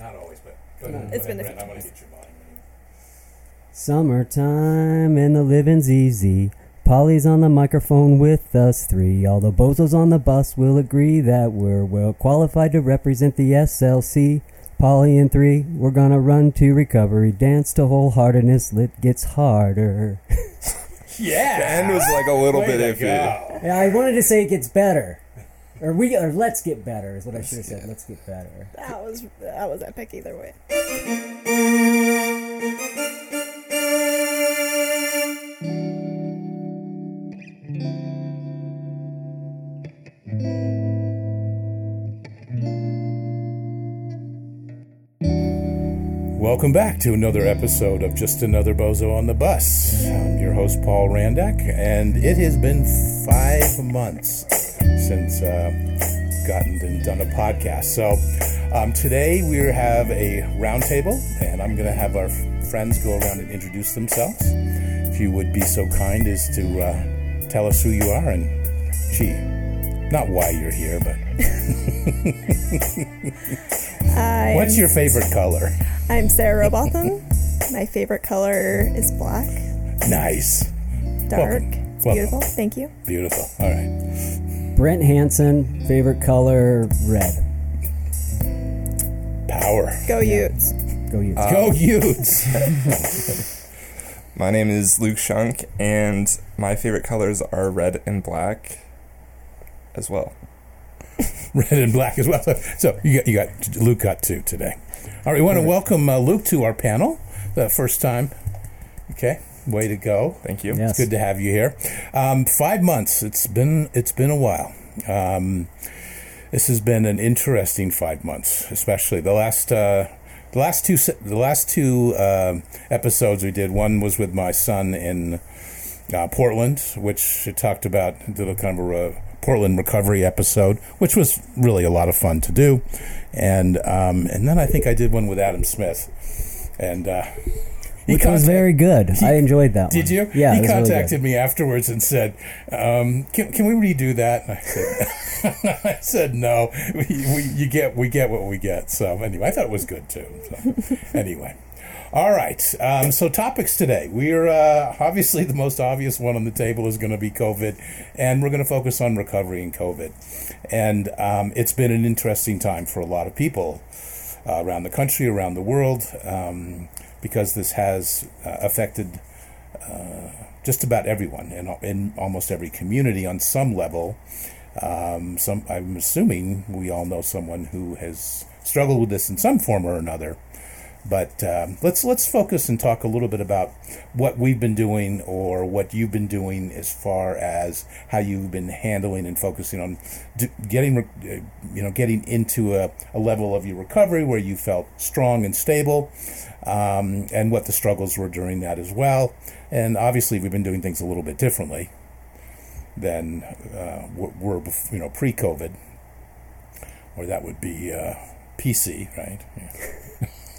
Not always, but go ahead. It's Go been a few Brent. I want to get your volume. Summertime and the living's easy. Polly's on the microphone with us three. All the bozos on the bus will agree that we're well qualified to represent the SLC. Polly and three, we're gonna run to recovery, dance to wholeheartedness. It gets harder. Yeah. The end was like a little Way bit iffy. go. Yeah, I wanted to say it gets better, or we, or let's get better is what I should have said. Let's get better. That was that was epic either way. Welcome back to another episode of Just Another Bozo on the Bus. I'm your host, Paul Randak, and it has been five months since uh, gotten and done a podcast. So um, today we have a roundtable, and I'm going to have our friends go around and introduce themselves. If you would be so kind as to uh, tell us who you are and, gee, not why you're here, but what's your favorite color? I'm Sarah Robotham. My favorite color is black, Nice. dark. Welcome. Welcome. beautiful. Thank you. Beautiful. All right. Brent Hansen, favorite color red. Power. Go Utes. Go you. Go Utes. My name is Luke Shunk, and my favorite colors are red and black as well. Red and black as well. So, so you got you got Luke got two today. All right, we want to welcome uh, Luke to our panel. The first time. Okay, way to go. Thank you. Yes. It's good to have you here. Um, five months. It's been it's been a while. Um, this has been an interesting five months, especially the last uh, the last two the last two uh, episodes we did. One was with my son in uh, Portland, which it talked about did a kind of a Portland recovery episode, which was really a lot of fun to do, and um, and then I think I did one with Adam Smith, and uh, he Which was very good. I enjoyed that one. did you? Yeah, He really contacted good. me afterwards and said, um, "Can can we redo that?" And I said, "I said no. We, we you get we get what we get." So anyway, I thought it was good too. So anyway. All right. Um, so topics today. We're uh, obviously the most obvious one on the table is going to be COVID, and we're going to focus on recovery in COVID. And um, it's been an interesting time for a lot of people uh, around the country, around the world, um, because this has uh, affected uh, just about everyone in, in almost every community on some level. Um, some, I'm assuming we all know someone who has struggled with this in some form or another. But um, let's let's focus and talk a little bit about what we've been doing or what you've been doing as far as how you've been handling and focusing on getting uh, you know getting into a, a level of your recovery where you felt strong and stable, um, and what the struggles were during that as well. And obviously, we've been doing things a little bit differently than uh, were, you know pre-COVID, or that would be uh, PC, right? Yeah.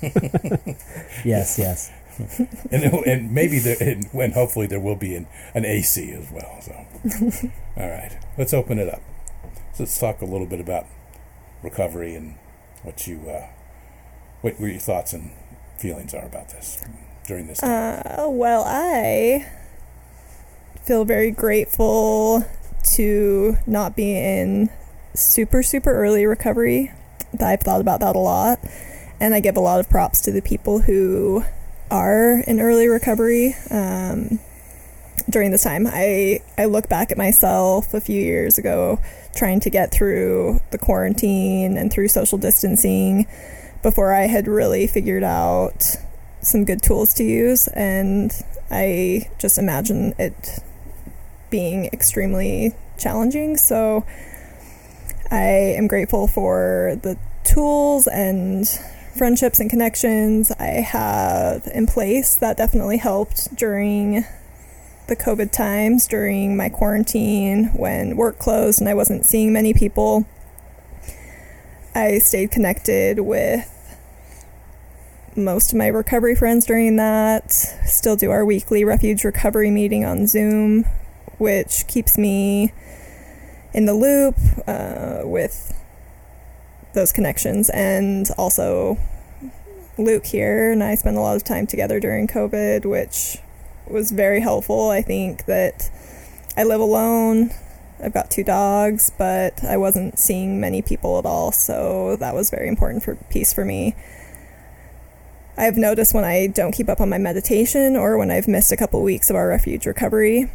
Yes, yes. and, and maybe there, and when hopefully there will be an, an AC as well. So, all right, let's open it up. So let's talk a little bit about recovery and what you, uh, what were your thoughts and feelings are about this during this. Time. Uh, well, I feel very grateful to not be in super, super early recovery. I've thought about that a lot. And I give a lot of props to the people who are in early recovery um, during this time. I, I look back at myself a few years ago trying to get through the quarantine and through social distancing before I had really figured out some good tools to use. And I just imagine it being extremely challenging. So I am grateful for the tools and friendships and connections I have in place that definitely helped during the COVID times, during my quarantine when work closed and I wasn't seeing many people. I stayed connected with most of my recovery friends during that. Still do our weekly refuge recovery meeting on Zoom, which keeps me in the loop uh, with those connections and also Luke here, and I spend a lot of time together during COVID, which was very helpful. I think that I live alone. I've got two dogs, but I wasn't seeing many people at all, so that was very important for peace for me. I've noticed when I don't keep up on my meditation or when I've missed a couple weeks of our refuge recovery,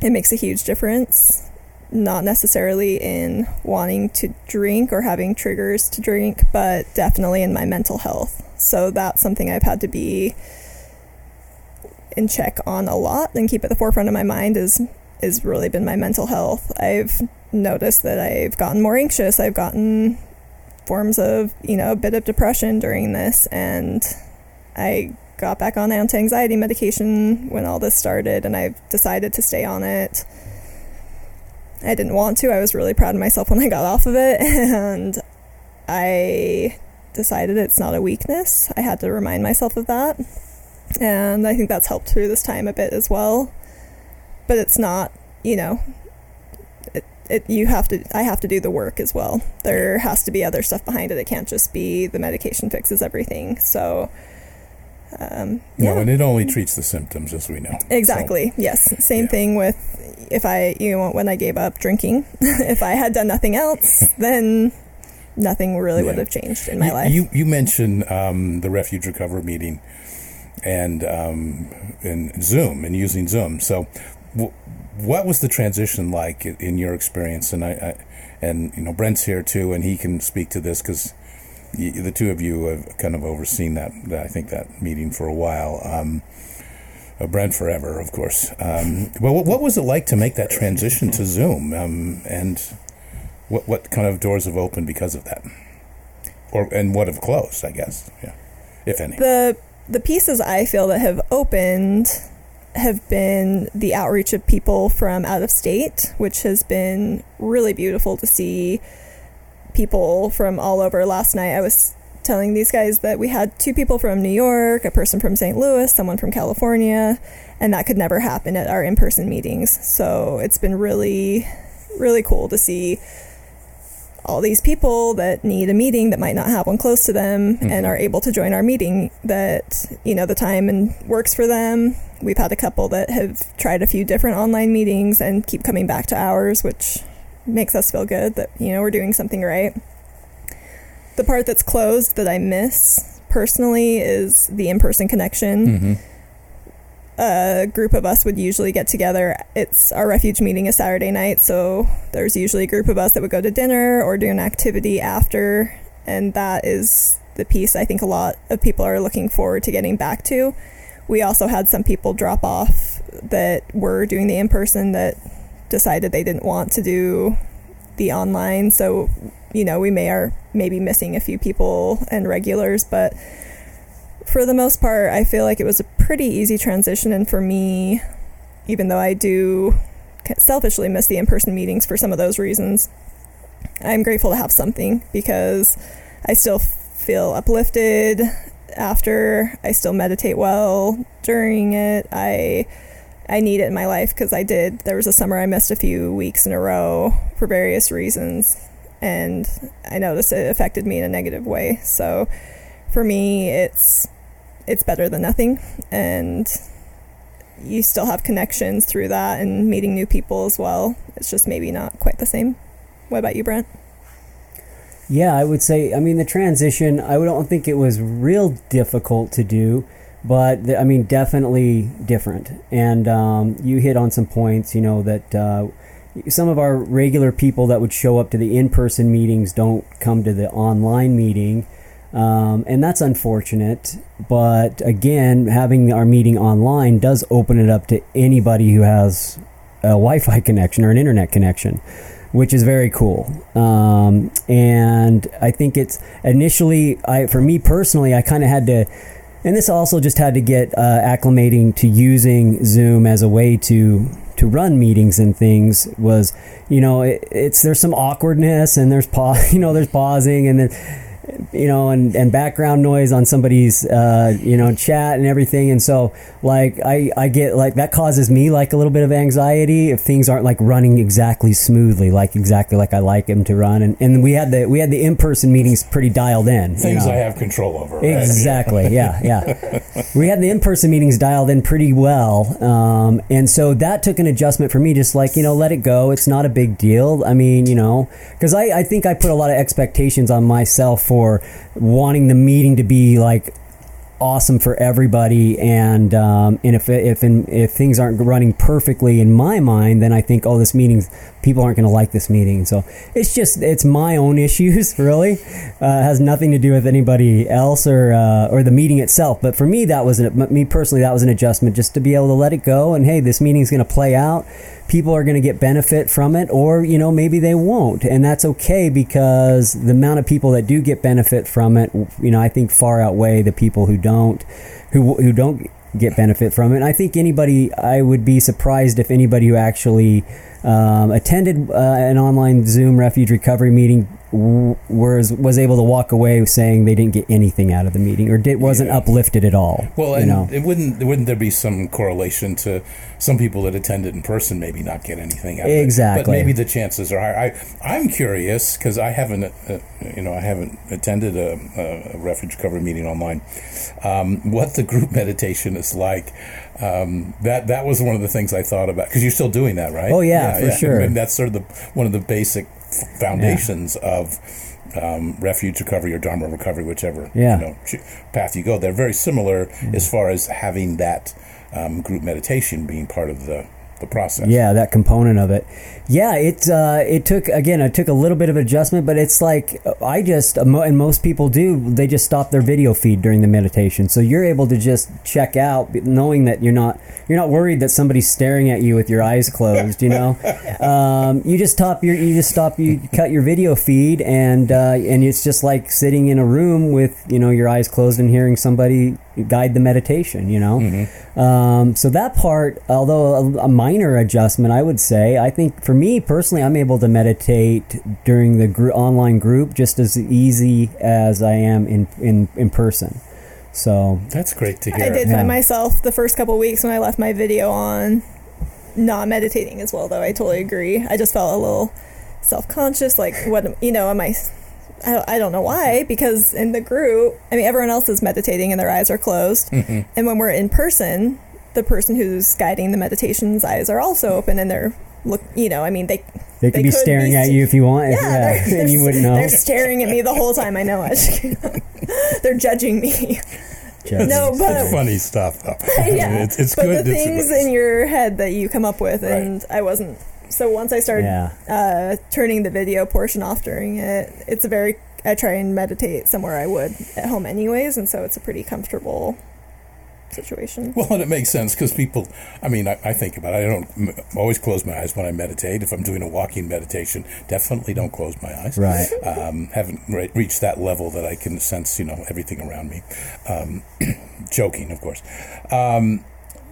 it makes a huge difference. Not necessarily in wanting to drink or having triggers to drink, but definitely in my mental health. So that's something I've had to be in check on a lot and keep at the forefront of my mind is has really been my mental health. I've noticed that I've gotten more anxious. I've gotten forms of, you know, a bit of depression during this and I got back on anti-anxiety medication when all this started and I've decided to stay on it. I didn't want to. I was really proud of myself when I got off of it and I decided it's not a weakness. I had to remind myself of that. And I think that's helped through this time a bit as well. But it's not, you know, it, you have to I have to do the work as well. There has to be other stuff behind it. It can't just be the medication fixes everything. So um, yeah. No, and it only treats the symptoms, as we know. Exactly. So, yes. Same yeah. thing with if I, you know, when I gave up drinking. if I had done nothing else, then nothing really Yeah. would have changed in my you, life. You you mentioned um, the Refuge Recover meeting and um, and Zoom and using Zoom. So, w- what was the transition like in, your experience? And I, I and you know Brent's here too, and he can speak to this because the two of you have kind of overseen that, I think that meeting for a while. Um, uh, Brent forever, of course. Um, well, what was it like to make that transition to Zoom? Um, and what what kind of doors have opened because of that, or and what have closed? I guess, yeah, if any. the the pieces I feel that have opened have been the outreach of people from out of state, which has been really beautiful to see people from all over. Last night I was telling these guys that we had two people from New York, a person from St. Louis, someone from California, and that could never happen at our in-person meetings. So it's been really really cool to see all these people that need a meeting that might not have one close to them and are able to join our meeting that you know the time and works for them. We've had a couple that have tried a few different online meetings and keep coming back to ours which makes us feel good that you know we're doing something right. The part that's closed that i miss personally is the in-person connection. Mm-hmm. A group of us would usually get together. It's our refuge meeting is Saturday night, so there's usually a group of us that would go to dinner or do an activity after, and that is the piece I think a lot of people are looking forward to getting back to. We also had some people drop off that were doing the in person that decided they didn't want to do the online, so you know we may are maybe missing a few people and regulars, but for the most part, I feel like it was a pretty easy transition. And for me, even though I do selfishly miss the in person meetings for some of those reasons, I'm grateful to have something because I still feel uplifted after. I still meditate well during it. I. I need it in my life because I did. There was a summer I missed a few weeks in a row for various reasons, and I noticed it affected me in a negative way. So, for me, it's it's better than nothing and you still have connections through that and meeting new people as well it's just maybe not quite the same what about you brent Yeah, I would say. I mean, the transition. I don't think it was real difficult to do, but the, I mean, definitely different. And um, you hit on some points. You know that uh, some of our regular people that would show up to the in-person meetings don't come to the online meeting. Um, and that's unfortunate. But again, having our meeting online does open it up to anybody who has a Wi-Fi connection or an internet connection, which is very cool. Um, and I think it's initially, I for me personally, I kind of had to, and this also just had to get uh, acclimating to using Zoom as a way to to run meetings and things. Was you know, it, it's there's some awkwardness and there's pause, you know, there's pausing and then you know, and, and background noise on somebody's, uh, you know, chat and everything. And so, like, I, I get like that causes me like a little bit of anxiety if things aren't like running exactly smoothly, like exactly like I like them to run. And, and we had the we had the in person meetings pretty dialed in. you Things know. I have control over. right? Exactly. Yeah, yeah. we had the in-person meetings dialed in pretty well, um, and so that took an adjustment for me. Just like you know, let it go. It's not a big deal. I mean, you know, because I, I think I put a lot of expectations on myself for wanting the meeting to be like awesome for everybody. And um, and if if if things aren't running perfectly in my mind then I think oh this meeting people aren't going to like this meeting. So it's just it's my own issues really. Uh, has nothing to do with anybody else or uh, or the meeting itself. But for me that was an, me personally that was an adjustment just to be able to let it go and hey this meeting's going to play out people are going to get benefit from it or you know maybe they won't. And that's okay because the amount of people that do get benefit from it you know I think far outweigh the people who don't who who don't get benefit from it. And I think anybody I would be surprised if anybody who actually um, attended uh, an online Zoom refuge recovery meeting w- was was able to walk away saying they didn't get anything out of the meeting or did, wasn't Yeah. uplifted at all Well, you and know it wouldn't wouldn't there be some correlation to some people that attended in person maybe not get anything out of it? Exactly. But maybe the chances are higher. I I'm curious because I haven't uh, you know I haven't attended a, a refuge recovery meeting online. Um, what the group meditation is like. Um, that that was one of the things I thought about because you're still doing that, right? Oh, yeah, for sure. And that's sort of the one of the basic foundations of um, refuge recovery or Dharma recovery, whichever Yeah. you know path you go. They're very similar as far as having that um, group meditation being part of the, the process. Yeah, that component of it. Yeah, it uh, it took again. It took a little bit of adjustment, but it's like I just and most people do. They just stop their video feed during the meditation, so you're able to just check out, knowing that you're not you're not worried that somebody's staring at you with your eyes closed. You know, um, you just stop your you just stop you cut your video feed, and uh, and it's just like sitting in a room with you know your eyes closed and hearing somebody guide the meditation. You know. Um, so that part, although a, a minor adjustment, I would say, I think for me personally, I'm able to meditate during the gr- online group just as easy as I am in in, in person. So That's great to hear. I did Yeah. find myself the first couple weeks when I left my video on not meditating as well, though. I totally agree. I just felt a little self conscious. Like, what, you know, am I. I I don't know why, because in the group, I mean, everyone else is meditating and their eyes are closed. Mm-hmm. And when we're in person, the person who's guiding the meditation's eyes are also open and they're look, you know, I mean, they they could be could staring be at you if you want, yeah, yeah, they're, and you they're- wouldn't know. They're staring at me the whole time. I know it. they're judging me. Judging. No, It's but funny stuff, though. yeah, it's, it's but good. the It's- things in your head that you come up with, and I wasn't. So once I started Yeah, uh, turning the video portion off during it, it's a very. I try and meditate somewhere I would at home anyways, and so it's a pretty comfortable situation. Well, and it makes sense because people, I mean, I, I think about it. I don't m- always close my eyes when I meditate. If I'm doing a walking meditation, definitely don't close my eyes. right. Um, haven't re- reached that level that I can sense, you know, everything around me. Um, joking, of course. Um,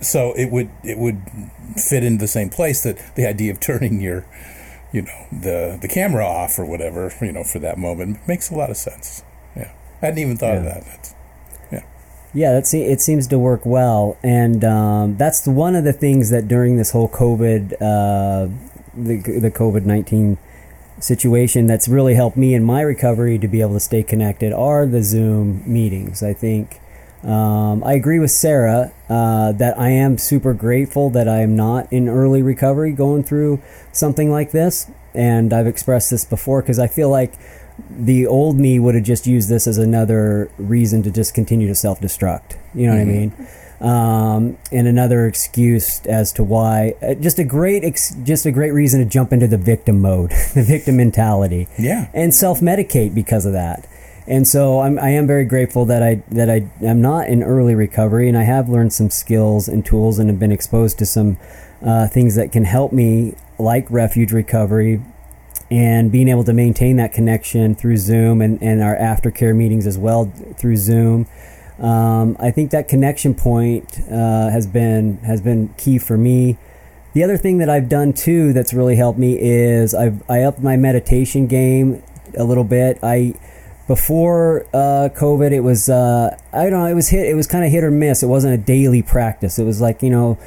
so it would it would fit into the same place that the idea of turning your, you know, the the camera off or whatever, you know, for that moment makes a lot of sense. Yeah, I hadn't even thought of that. That's, Yeah, that's, it seems to work well, and um, that's one of the things that during this whole COVID, uh, the the COVID nineteen situation, that's really helped me in my recovery to be able to stay connected are the Zoom meetings. I think um, I agree with Sarah uh, that I am super grateful that I am not in early recovery going through something like this, and I've expressed this before because I feel like the old me would have just used this as another reason to just continue to self destruct. You know what I mean? Um, and another excuse as to why, uh, just a great, ex- just a great reason to jump into the victim mode, the victim mentality, yeah. and self medicate because of that. And so I'm, I am very grateful that I that I am not in early recovery, and I have learned some skills and tools, and have been exposed to some uh, things that can help me, like refuge recovery, and being able to maintain that connection through Zoom and, and our aftercare meetings as well through Zoom. Um, I think that connection point uh, has been has been key for me. The other thing that I've done too that's really helped me is I've I upped my meditation game a little bit. I before uh, COVID, it was uh, I don't know. It was hit. It was kind of hit or miss. It wasn't a daily practice. It was like you know,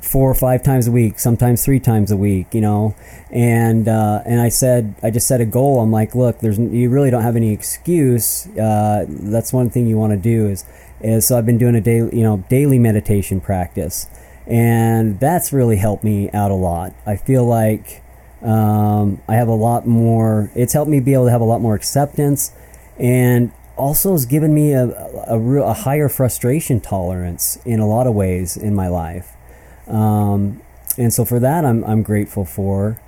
four or five times a week, sometimes three times a week. You know, and uh, and I said I just set a goal. I'm like, look, there's you really don't have any excuse. Uh, that's one thing you want to do is is so I've been doing a daily you know daily meditation practice, and that's really helped me out a lot. I feel like um, I have a lot more. It's helped me be able to have a lot more acceptance, and also has given me a a, real, a higher frustration tolerance in a lot of ways in my life. Um, and so for that, I'm I'm grateful for.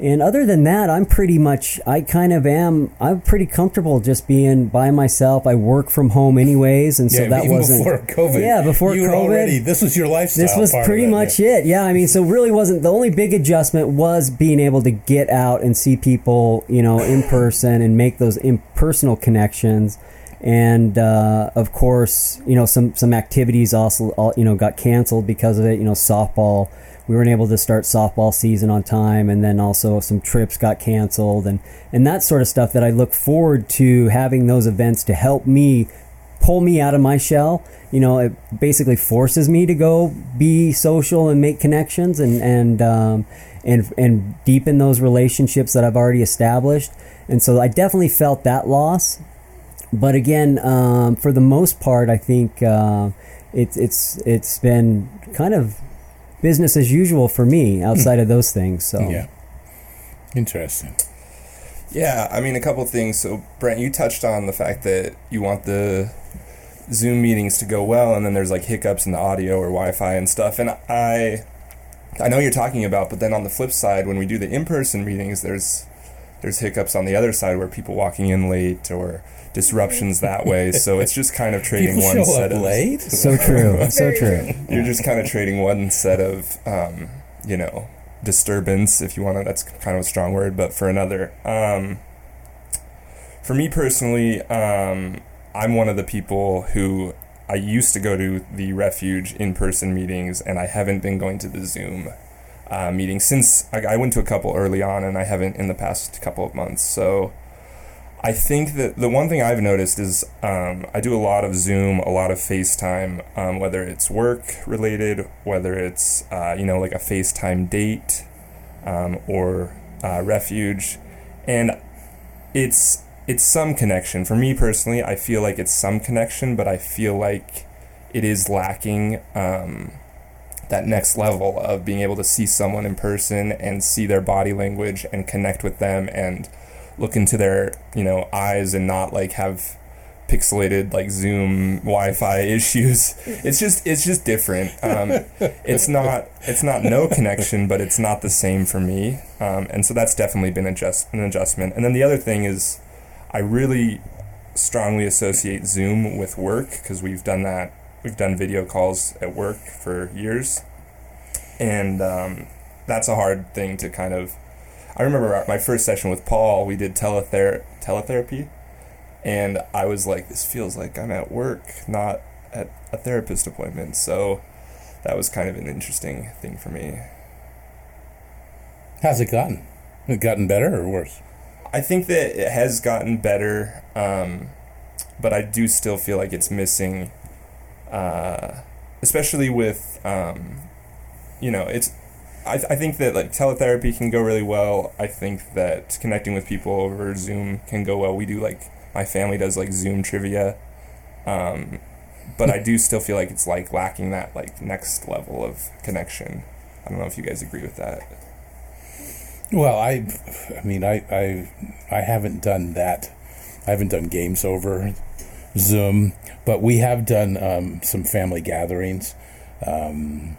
And other than that, I'm pretty much, I kind of am, I'm pretty comfortable just being by myself. I work from home anyways. And so yeah, that even wasn't. before COVID. Yeah, before you COVID. already. This was your lifestyle. This was pretty it, much yeah. it. Yeah, I mean, so really wasn't the only big adjustment was being able to get out and see people, you know, in person and make those impersonal connections. And uh, of course, you know, some some activities also, all, you know, got canceled because of it. You know, softball. We weren't able to start softball season on time, and then also some trips got canceled, and and that sort of stuff. That I look forward to having those events to help me pull me out of my shell. You know, it basically forces me to go be social and make connections and and um, and and deepen those relationships that I've already established. And so I definitely felt that loss. But again, um, for the most part, I think uh, it's it's it's been kind of business as usual for me outside of those things. So Yeah. Interesting. Yeah, I mean, a couple things. So, Brent, you touched on the fact that you want the Zoom meetings to go well, and then there's like hiccups in the audio or Wi-Fi and stuff. And I, I know you're talking about, but then on the flip side, when we do the in-person meetings, there's there's hiccups on the other side where people walking in late or disruptions that way. So it's just kind of trading People one show set up of late. so true, so true. you're just kind of trading one set of um, you know disturbance if you want to that's kind of a strong word but for another um, for me personally um, i'm one of the people who i used to go to the refuge in-person meetings and i haven't been going to the zoom uh, meetings since I, I went to a couple early on and i haven't in the past couple of months so I think that the one thing I've noticed is um, I do a lot of Zoom, a lot of FaceTime, um, whether it's work related, whether it's uh, you know like a FaceTime date um, or uh, refuge, and it's it's some connection. For me personally, I feel like it's some connection, but I feel like it is lacking um, that next level of being able to see someone in person and see their body language and connect with them and look into their you know eyes and not like have pixelated like zoom wi-fi issues. It's just it's just different. Um, it's not it's not no connection but it's not the same for me. Um, and so that's definitely been adjust an adjustment. And then the other thing is i really strongly associate zoom with work because we've done that we've done video calls at work for years. And um, that's a hard thing to kind of I remember my first session with Paul, we did telether- teletherapy, and I was like, this feels like I'm at work, not at a therapist appointment. So that was kind of an interesting thing for me. How's it gotten? It gotten better or worse? I think that it has gotten better, um, but I do still feel like it's missing, uh, especially with, um, you know, it's. I, I think that like teletherapy can go really well. I think that connecting with people over Zoom can go well. We do like my family does like Zoom trivia, um, but I do still feel like it's like lacking that like next level of connection. I don't know if you guys agree with that. Well, I, I mean, I, I, I haven't done that. I haven't done games over Zoom, but we have done um, some family gatherings, um,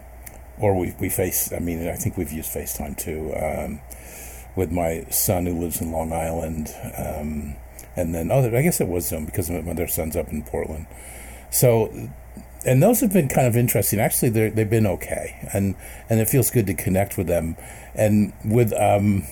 or we we face. I mean, I think we've used FaceTime too um, with my son who lives in Long Island, um, and then oh, I guess it was Zoom because my their son's up in Portland. So, and those have been kind of interesting. Actually, they they've been okay, and and it feels good to connect with them. And with um,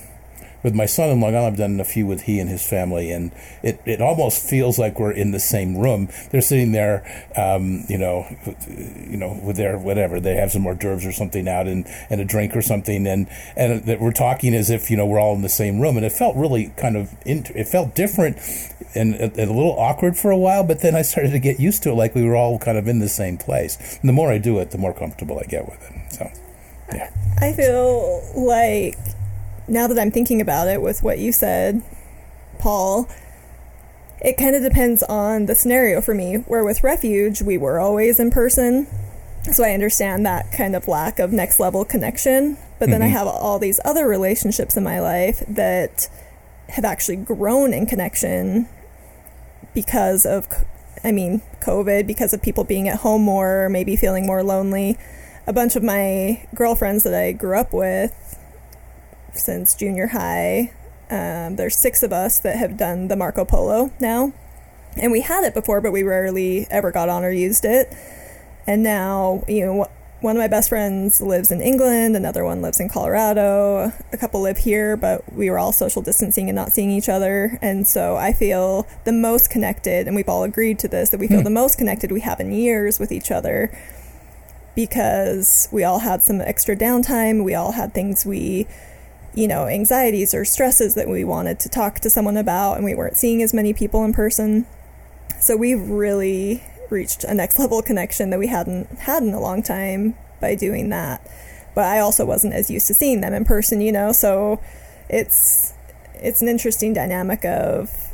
with my son in Long Island, I've done a few with he and his family, and it, it almost feels like we're in the same room. They're sitting there, um, you know, you know, with their whatever they have some hors d'oeuvres or something out, and, and a drink or something, and and that we're talking as if you know we're all in the same room, and it felt really kind of it felt different and a, a little awkward for a while, but then I started to get used to it, like we were all kind of in the same place. And the more I do it, the more comfortable I get with it. So, yeah. I feel like now that I'm thinking about it with what you said, Paul, it kind of depends on the scenario for me. Where with Refuge, we were always in person. So I understand that kind of lack of next level connection. But then I Mhm. have all these other relationships in my life that have actually grown in connection because of, I mean, COVID, because of people being at home more, maybe feeling more lonely. A bunch of my girlfriends that I grew up with since junior high, um, there's six of us that have done the Marco Polo now. And we had it before, but we rarely ever got on or used it. And now, you know, one of my best friends lives in England, another one lives in Colorado, a couple live here, but we were all social distancing and not seeing each other. And so I feel the most connected, and we've all agreed to this, that we feel Hmm. the most connected we have in years with each other because we all had some extra downtime. We all had things we, you know, anxieties or stresses that we wanted to talk to someone about, and we weren't seeing as many people in person. So we've really reached a next level connection that we hadn't had in a long time by doing that. But I also wasn't as used to seeing them in person, you know, so it's it's an interesting dynamic of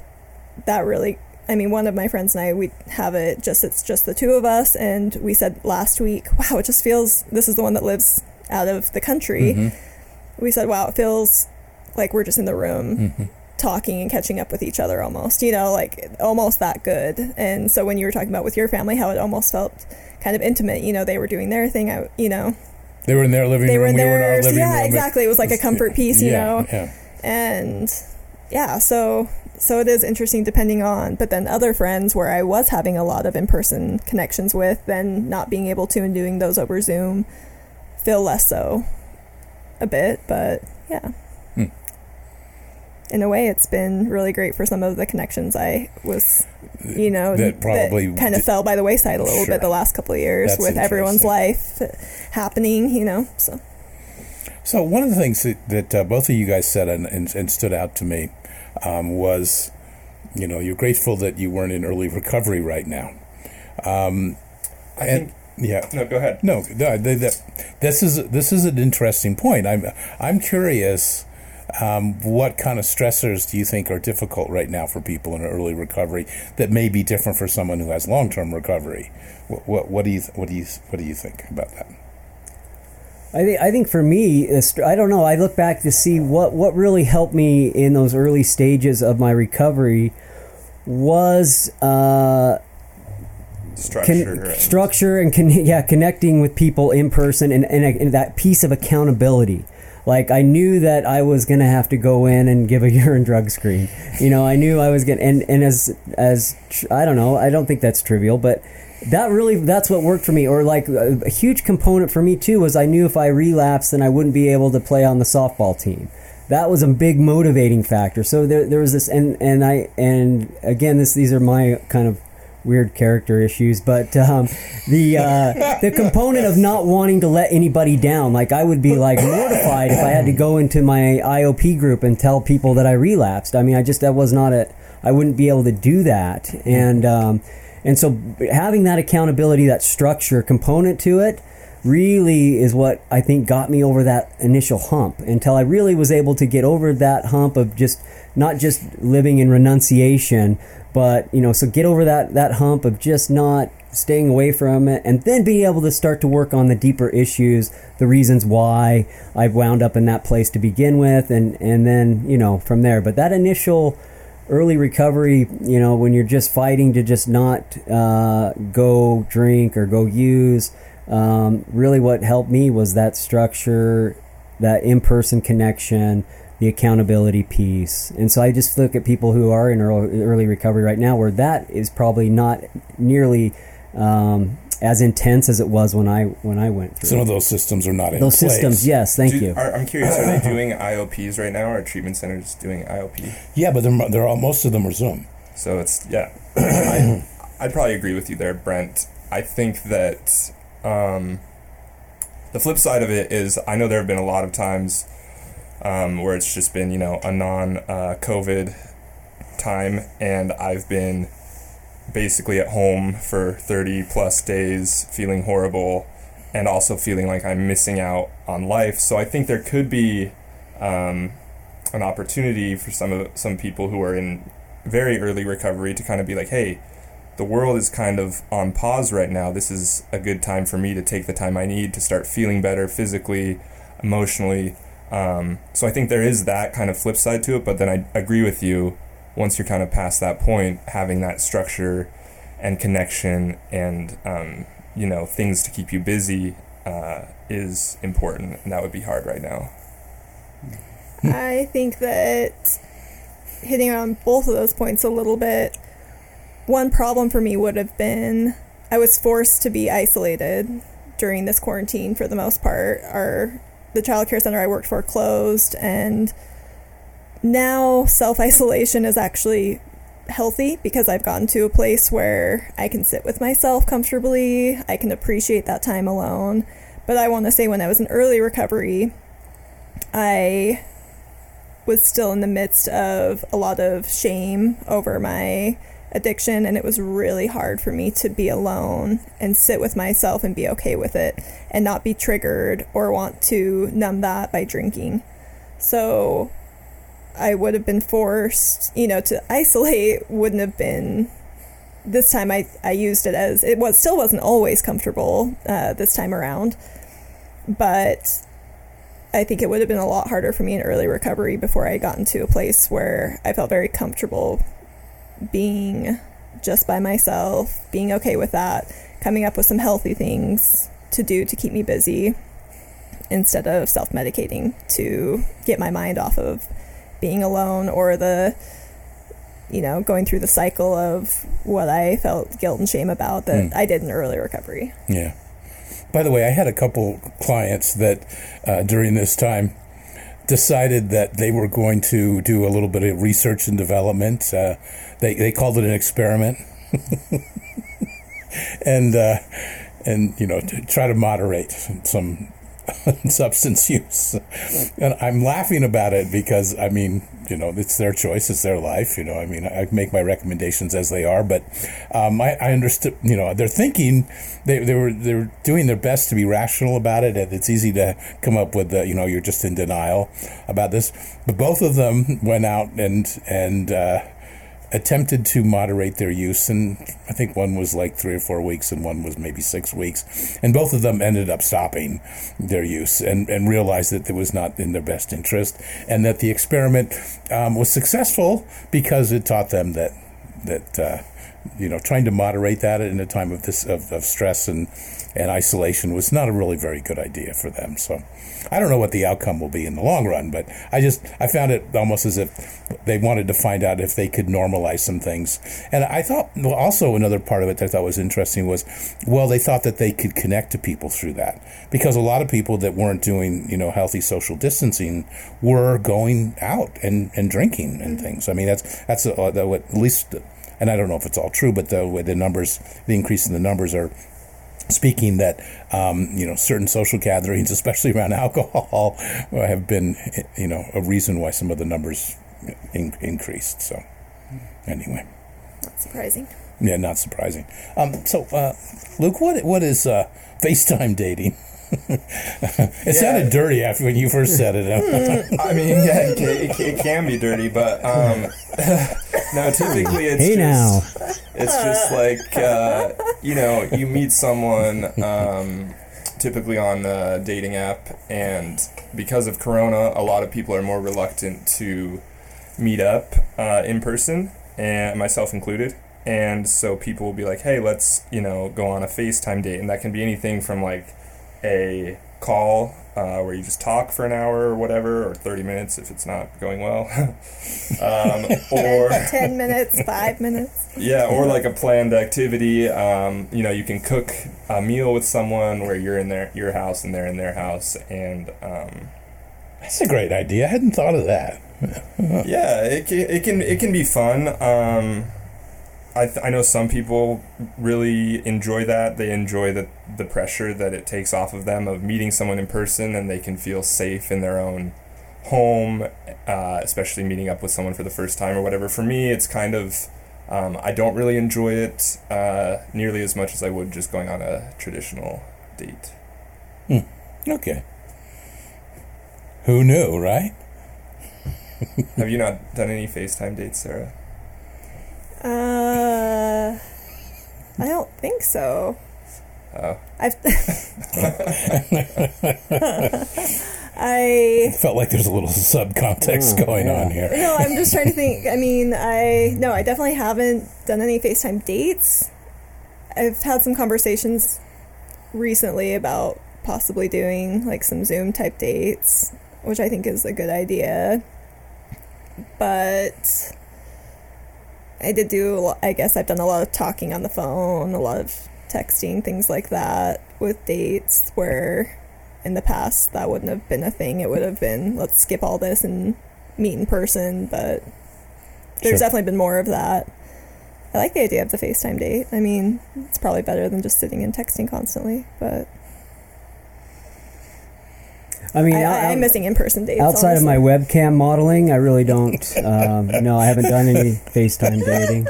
that really I mean, one of my friends and I, we have it just, it's just the two of us. And we said last week, wow, it just feels, this is the one that lives out of the country. Mhm. We said, wow, it feels like we're just in the room Mhm. talking and catching up with each other almost, you know, like almost that good. And so when you were talking about with your family, how it almost felt kind of intimate, you know, they were doing their thing, I, you know, They were in their living they were room. in we were in our living Yeah, room. exactly. It was like a comfort piece, you yeah, know, Yeah. and yeah, so so it is interesting depending on. But then other friends where I was having a lot of in person connections with, then not being able to and doing those over Zoom, feel less so, a bit. But yeah. Hmm. In a way, it's been really great for some of the connections I was, you know, That probably kind of did- fell by the wayside a little Sure. bit the last couple of years That's with everyone's life happening, you know. So So one of the things that, that uh, both of you guys said and, and, and stood out to me um, was, you know, you're grateful that you weren't in early recovery right now. Um, I and think. Yeah, No, go ahead. no, no th- th- this is this is an interesting point. I'm I'm curious. Um, what kind of stressors do you think are difficult right now for people in early recovery that may be different for someone who has long term recovery? What, what, what do you what do you what do you think about that? I think I think for me, I don't know. I look back to see what what really helped me in those early stages of my recovery was uh, Structure. con- and- structure and con- yeah, connecting with people in person and, and, and that piece of accountability. Like I knew that I was gonna have to go in and give a urine drug screen. You know, I knew I was gonna and and as as tr- I don't know, I don't think that's trivial, but that really that's what worked for me. Or like a, a huge component for me too was I knew if I relapsed, then I wouldn't be able to play on the softball team. That was a big motivating factor. So there there was this and and I and again this these are my kind of weird character issues, but um, the uh, the component of not wanting to let anybody down, like I would be like mortified if I had to go into my IOP group and tell people that I relapsed. I mean, I just that was not a I wouldn't be able to do that, and um, and so having that accountability, that structure component to it. Really is what I think got me over that initial hump until I really was able to get over that hump of just not just living in renunciation, but you know so get over that that hump of just not staying away from it and then being able to start to work on the deeper issues the reasons why i wound up in that place to begin with and and then you know from there. But that initial early recovery you know when you're just fighting to just not uh, go drink or go use um, really what helped me was that structure that in-person connection the accountability piece. And so I just look at people who are in early, early recovery right now where that is probably not nearly um, as intense as it was when I when I went through. Some of those systems are not in those place. systems, yes, thank Do- you. Are, I'm curious. Are they doing IOPs right now? Or are treatment centers doing IOP? Yeah, but they're, they're all, most of them are Zoom. So it's yeah. I, I'd probably agree with you there, Brent. I think that um, the flip side of it is I know there have been a lot of times um, where it's just been you know a non uh, COVID time, and I've been basically at home for 30 plus days, feeling horrible, and also feeling like I'm missing out on life. So I think there could be um, an opportunity for some of some people who are in very early recovery to kind of be like, hey, the world is kind of on pause right now. This is a good time for me to take the time I need to start feeling better physically, emotionally. Um, so I think there is that kind of flip side to it. But then I agree with you. Once you're kind of past that point, having that structure and connection and um, you know things to keep you busy uh, is important, and that would be hard right now. I think that hitting on both of those points a little bit, one problem for me would have been I was forced to be isolated during this quarantine for the most part. Our the child care center I worked for closed and now self isolation is actually healthy because I've gotten to a place where I can sit with myself comfortably. I can appreciate that time alone. But I want to say when I was in early recovery, I was still in the midst of a lot of shame over my addiction and it was really hard for me to be alone and sit with myself and be okay with it and not be triggered or want to numb that by drinking. So I would have been forced, you know, to isolate wouldn't have been this time I, I used it as it was still wasn't always comfortable uh, this time around but I think it would have been a lot harder for me in early recovery before I got into a place where I felt very comfortable being just by myself, being okay with that, coming up with some healthy things to do to keep me busy instead of self medicating to get my mind off of being alone or the you know going through the cycle of what I felt guilt and shame about that Mm. I did in early recovery. Yeah. By the way, I had a couple clients that uh, during this time decided that they were going to do a little bit of research and development. Uh, they they called it an experiment, and uh, and you know to try to moderate some substance use. And I'm laughing about it because I mean, you know, it's their choice, it's their life. You know, I mean, I make my recommendations as they are, but um, I, I understood. You know, they're thinking they they were they're doing their best to be rational about it, and it's easy to come up with the you know you're just in denial about this. But both of them went out and and. Uh, attempted to moderate their use, and I think one was like three or four weeks, and one was maybe six weeks, and both of them ended up stopping their use and, and realized that it was not in their best interest, and that the experiment um, was successful because it taught them that that uh, you know trying to moderate that in a time of this of, of stress and and isolation was not a really very good idea for them. So. I don't know what the outcome will be in the long run, but I just I found it almost as if they wanted to find out if they could normalize some things. And I thought also another part of it that I thought was interesting was, well, they thought that they could connect to people through that because a lot of people that weren't doing you know healthy social distancing were going out and, and drinking and things. I mean that's that's the, what, at least, and I don't know if it's all true, but the way the numbers, the increase in the numbers are speaking that um, you know certain social gatherings, especially around alcohol, have been you know a reason why some of the numbers in- increased. So anyway, Not surprising. yeah, not surprising. Um, so uh, Luke, what what is uh, FaceTime dating? it sounded dirty after when you first said it. I mean, yeah, it can, it it can be dirty, but um, no, typically it's Hey just, now. it's just like uh, you know you meet someone um, typically on a dating app and because of corona a lot of people are more reluctant to meet up uh, in person and myself included and so people will be like hey let's you know go on a facetime date and that can be anything from like a call uh, where you just talk for an hour or whatever or 30 minutes if it's not going well um, or 10 minutes, 5 minutes. yeah, or like a planned activity. Um, you know, you can cook a meal with someone where you're in their your house and they're in their house, and um, That's a great idea. I hadn't thought of that. yeah, it can, it can it can be fun. I th- I know some people really enjoy that. They enjoy the the pressure that it takes off of them of meeting someone in person, and they can feel safe in their own home, uh, especially meeting up with someone for the first time or whatever. For me, it's kind of um, I don't really enjoy it uh, nearly as much as I would just going on a traditional date. Okay. Who knew, right? Have you not done any FaceTime dates, Sarah? Uh, I don't think so. Oh, I've. I Felt like there's a little subcontext Mm, going yeah. on here. no, I'm just trying to think. I mean, I no, I definitely haven't done any FaceTime dates. I've had some conversations recently about possibly doing like some Zoom type dates, which I think is a good idea. But I did do. a lo- I guess I've done a lot of talking on the phone, a lot of texting, things like that with dates where in the past that wouldn't have been a thing. It would have been let's skip all this and meet in person, but there's Sure. definitely been more of that. I like the idea of the FaceTime date. I mean, it's probably better than just sitting and texting constantly, but I mean, I, I, I'm missing in person dates. outside of my webcam modeling, I really don't. Um, no, I haven't done any FaceTime dating.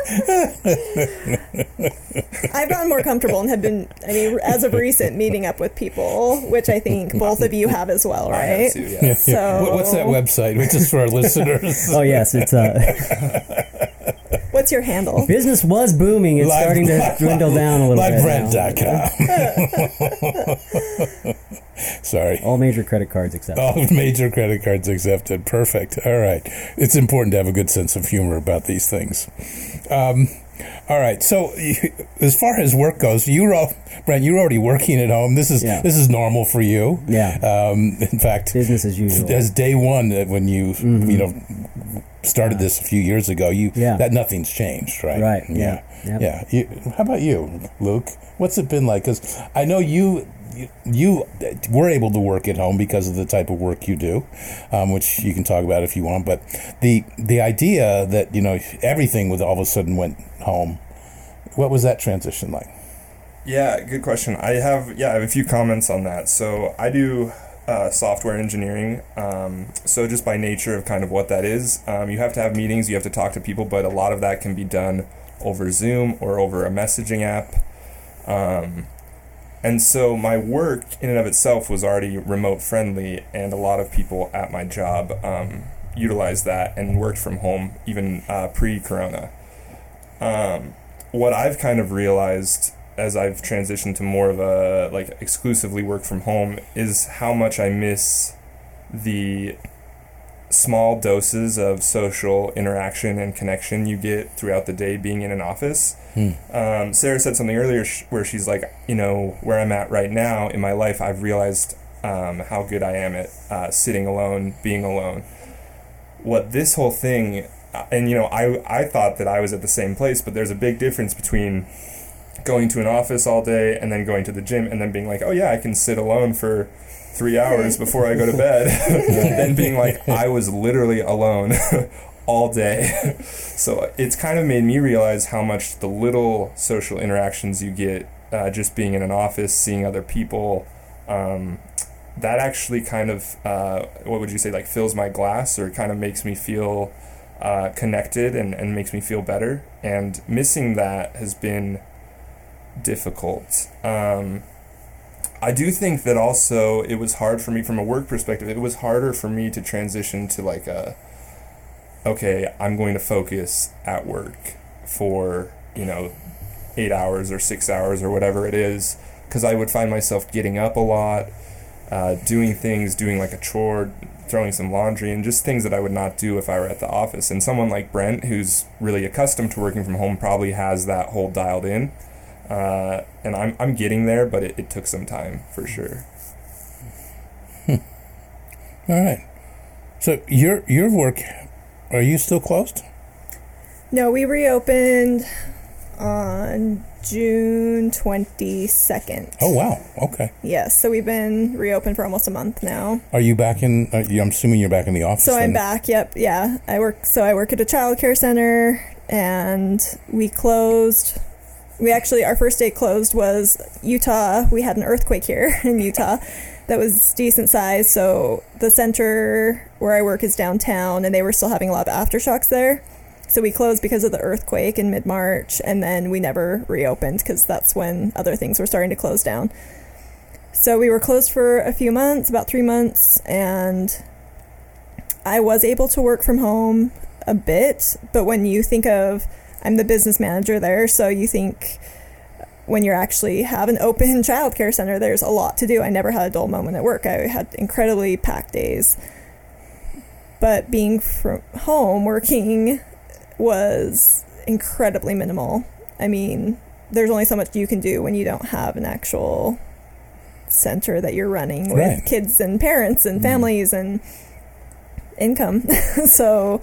I've gotten more comfortable and have been, I mean, as of recent, meeting up with people, which I think both of you have as well, I have right? too, yeah. Yeah, yeah. So- What- What's that website? Which is for our listeners. Oh yes, it's uh, What's your handle? business was booming. It's Live- starting to dwindle down a little bit. now. LiveRent.com. Sorry. All major credit cards accepted. All major credit cards accepted. Perfect. All right. It's important to have a good sense of humor about these things. Um, all right. So, as far as work goes, you were, al- Brent. You're already working at home. This is Yeah. this is normal for you. Yeah, Um, in fact, business as usual. as day one when you Mhm. you know started this a few years ago, you Yeah. that nothing's changed, right? Right. Yeah. Yeah. Yeah. You, how about you, Luke? What's it been like? Because I know you, you you were able to work at home because of the type of work you do, um, which you can talk about if you want. But the the idea that you know everything was all of a sudden went home. What was that transition like? Yeah, good question. I have yeah, I have a few comments on that. So I do uh, software engineering. Um, so just by nature of kind of what that is, um, you have to have meetings, you have to talk to people, but a lot of that can be done over Zoom or over a messaging app. Um, and so my work in and of itself was already remote friendly, and a lot of people at my job um, utilized that and worked from home even uh, pre-corona. Um, what I've kind of realized as I've transitioned to more of a like exclusively work from home is how much I miss the small doses of social interaction and connection you get throughout the day being in an office. Hmm. Um, Sarah said something earlier sh- where she's like, you know, where I'm at right now in my life, I've realized um, how good I am at uh, sitting alone, being alone. What this whole thing, uh, and you know, I I thought that I was at the same place, but there's a big difference between going to an office all day and then going to the gym and then being like, oh yeah, I can sit alone for three hours before I go to bed, then being like, I was literally alone all day. so it's kind of made me realize how much the little social interactions you get uh, just being in an office, seeing other people, um, that actually kind of, uh, what would you say, like fills my glass or kind of makes me feel uh, connected and, and makes me feel better. And missing that has been difficult. Um, I do think that also it was hard for me from a work perspective. It was harder for me to transition to like a okay, I'm going to focus at work for, you know, 8 hours or 6 hours or whatever it is because I would find myself getting up a lot, uh, doing things, doing like a chore, throwing some laundry, and just things that I would not do if I were at the office. And someone like Brent, who's really accustomed to working from home, probably has that whole dialed in. Uh, and I'm, I'm getting there, but it, it took some time for sure. All right. So your your work, are you still closed? No, we reopened on June 22nd. Oh wow. Okay. Yes, so we've been reopened for almost a month now. Are you back in? Uh, I'm assuming you're back in the office. So then? I'm back. Yep. Yeah. I work. So I work at a child care center, and we closed we actually our first day closed was Utah. We had an earthquake here in Utah that was decent size. So the center where I work is downtown, and they were still having a lot of aftershocks there. So we closed because of the earthquake in mid March, and then we never reopened because that's when other things were starting to close down. So we were closed for a few months, about three months, and I was able to work from home a bit. But when you think of, I'm the business manager there, so you think when you actually have an open childcare center, there's a lot to do. I never had a dull moment at work. I had incredibly packed days. But being from home working was incredibly minimal. I mean, there's only so much you can do when you don't have an actual center that you're running with Right. kids and parents and Mm. families and income. so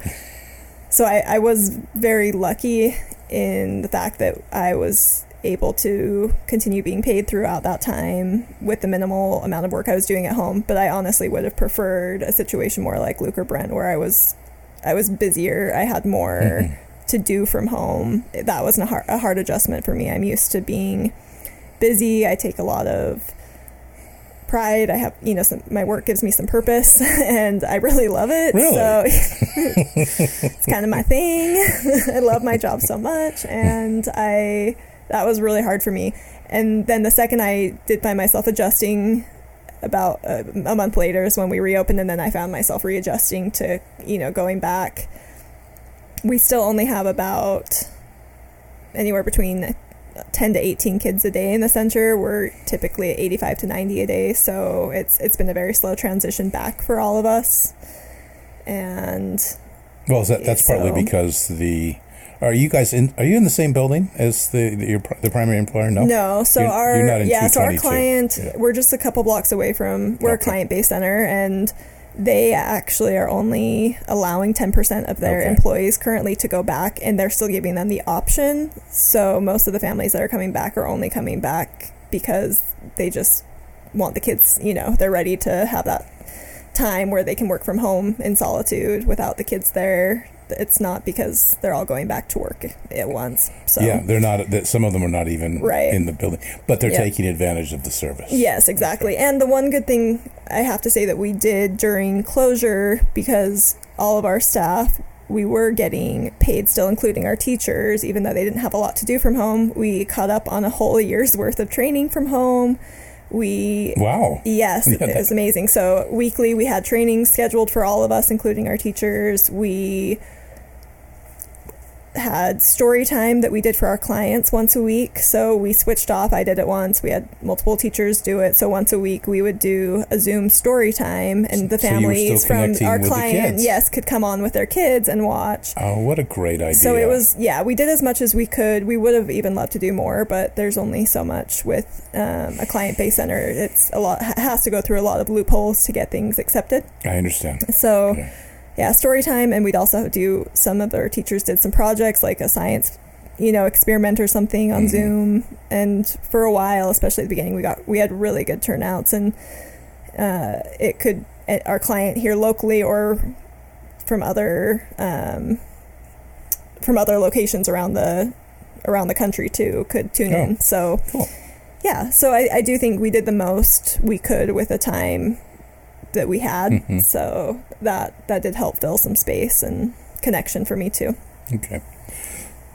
so I, I was very lucky in the fact that I was able to continue being paid throughout that time with the minimal amount of work I was doing at home. But I honestly would have preferred a situation more like Luke or Brent where I was I was busier. I had more Mhm. to do from home. That wasn't a hard, a hard adjustment for me. I'm used to being busy. I take a lot of pride. I have, you know, some, my work gives me some purpose and I really love it. Really? So it's kind of my thing. I love my job so much and I that was really hard for me. And then the second I did find myself adjusting about a, a month later is when we reopened and then I found myself readjusting to, you know, going back. We still only have about anywhere between 10 to 18 kids a day in the center. We're typically at 85 to 90 a day, so it's it's been a very slow transition back for all of us. And Well, that, that's partly because the. Are you guys in? Are you in the same building as the the, your, the primary employer? No. No, so You're- our you're not in yeah, so our client Yeah. we're just a couple blocks away from we're Okay. a client based center and they actually are only allowing 10% of their Okay. employees currently to go back and they're still giving them the option. So most of the families that are coming back are only coming back because they just want the kids, you know, they're ready to have that time where they can work from home in solitude without the kids there. It's not because they're all going back to work at once. So Yeah, they're not. that- Some of them are not even Right. in the building, but they're taking advantage of the service. Yes, exactly. And the one good thing I have to say that we did during closure, because all of our staff, we were getting paid still, including our teachers, even though they didn't have a lot to do from home. We caught up on a whole year's worth of training from home. We Wow. Yes, Yeah, it was amazing. So weekly, we had training scheduled for all of us, including our teachers. We had story time that we did for our clients once a week. So we switched off. I did it once. We had multiple teachers do it. So once a week, we would do a Zoom story time, and the So you were still families from our client, yes, could come on with their kids and watch. Oh, what a great idea! So it was, yeah, we did as much as we could. We would have even loved to do more, but there's only so much with um, a client based center. It's a lot, has to go through a lot of loopholes to get things accepted. I understand. So, Yeah. Yeah, story time. And we'd also do some of our teachers did some projects like a science, you know, experiment or something on Mhm. Zoom. And for a while, especially at the beginning, we got, we had really good turnouts and uh, it could, uh, our client here locally or from other, um, from other locations around the around the country too could tune Oh, in. So cool. yeah, so I, I do think we did the most we could with the time that we had. Mhm. So that that did help fill some space and connection for me too. Okay.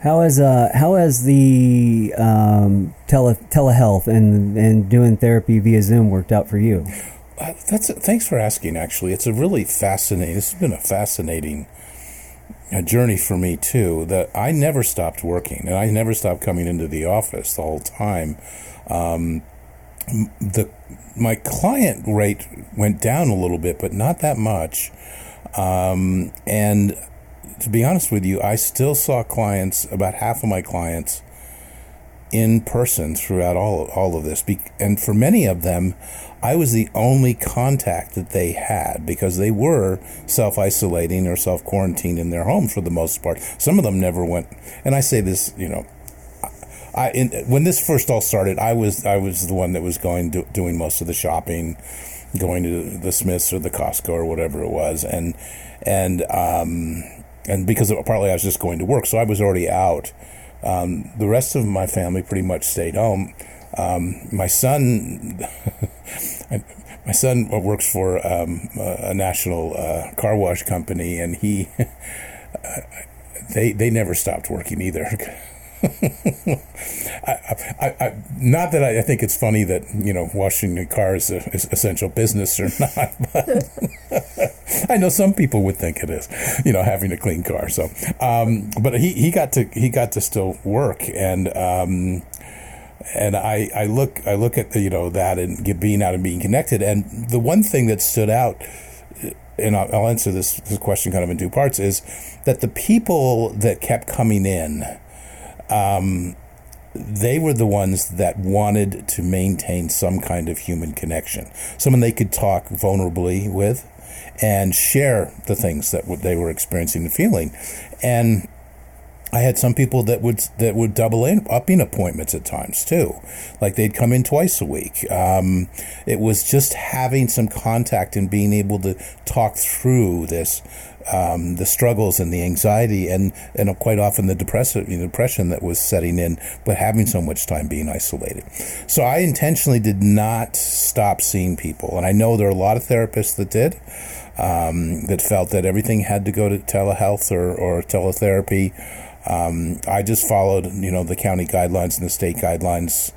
How has uh how has the um, tele telehealth and and doing therapy via Zoom worked out for you? Uh, that's thanks for asking. Actually, it's a really fascinating. This has been a fascinating uh, journey for me too. That I never stopped working, and I never stopped coming into the office the whole time. Um, m- the my client rate went down a little bit, but not that much. Um, and to be honest with you, I still saw clients. About half of my clients in person throughout all all of this, and for many of them, I was the only contact that they had because they were self isolating or self quarantined in their homes for the most part. Some of them never went, and I say this, you know. I, in, when this first all started, I was I was the one that was going do, doing most of the shopping, going to the Smiths or the Costco or whatever it was, and and um, and because of, partly I was just going to work, so I was already out Um, the rest of my family pretty much stayed home. Um, my son, my son works for um, a national uh, car wash company, and he, they they never stopped working either. I, I, I, not that I, think it's funny that you know washing your car is an essential business or not, but I know some people would think it is, you know, having a clean car. So, um, but he, he got to he got to still work, and um, and I, I look I look at you know that and get, being out and being connected, and the one thing that stood out and I'll, I'll answer this, this, question kind of in two parts, is that the people that kept coming in um, they were the ones that wanted to maintain some kind of human connection, someone they could talk vulnerably with and share the things that they were experiencing and feeling. And I had some people that would that would double in up in appointments at times too, like they'd come in twice a week. Um, it was just having some contact and being able to talk through this um, the struggles and the anxiety and, and quite often the depressive depression that was setting in, but having so much time being isolated. So I intentionally did not stop seeing people, and I know there are a lot of therapists that did. Um, that felt that everything had to go to telehealth or, or teletherapy. Um, I just followed, you know, the county guidelines and the state guidelines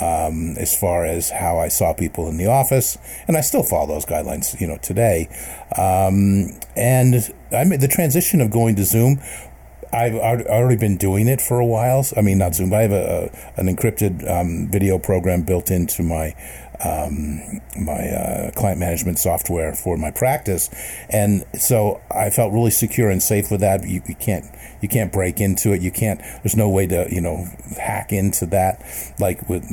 um, as far as how I saw people in the office, and I still follow those guidelines, you know, today. Um, and I mean, the transition of going to Zoom. I've already been doing it for a while. I mean, not Zoom, but I have a, a an encrypted um, video program built into my um, my uh, client management software for my practice, and so I felt really secure and safe with that. You, you can't you can't break into it. You can't. There's no way to you know hack into that like with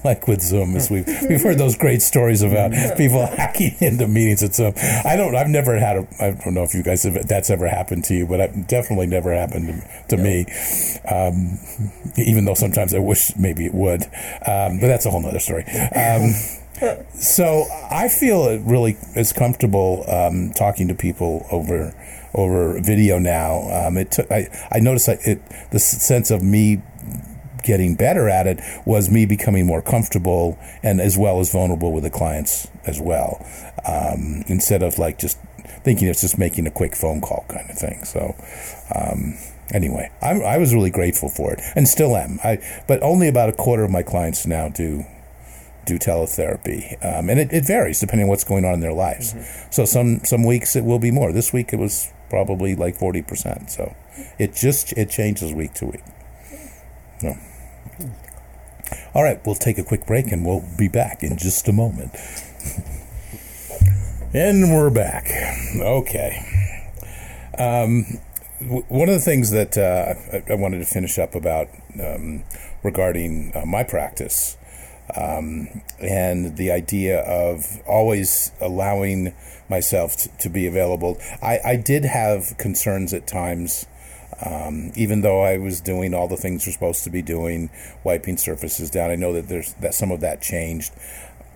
like with Zoom. As we've we've heard those great stories about people hacking into meetings at Zoom. I don't. I've never had a. I don't know if you guys have, that's ever happened to you, but it definitely never happened to, to me. Um, even though sometimes I wish maybe it would, um, but that's a whole other story. Um, so I feel really as comfortable um, talking to people over over video now. Um, it took I, I noticed it the sense of me getting better at it was me becoming more comfortable and as well as vulnerable with the clients as well. Um, instead of like just thinking it's just making a quick phone call kind of thing. So um, anyway I, I was really grateful for it and still am. I but only about a quarter of my clients now do do teletherapy, um, and it, it, varies depending on what's going on in their lives. Mm-hmm. So some some weeks it will be more. This week it was probably like forty percent. So it just it changes week to week. No. All right, we'll take a quick break and we'll be back in just a moment. and we're back. Okay. Um, w- one of the things that uh, I, I, wanted to finish up about um, regarding uh, my practice um, and the idea of always allowing myself to, be available. I, I, did have concerns at times, um, even though I was doing all the things you're supposed to be doing, wiping surfaces down. I know that there's that some of that changed.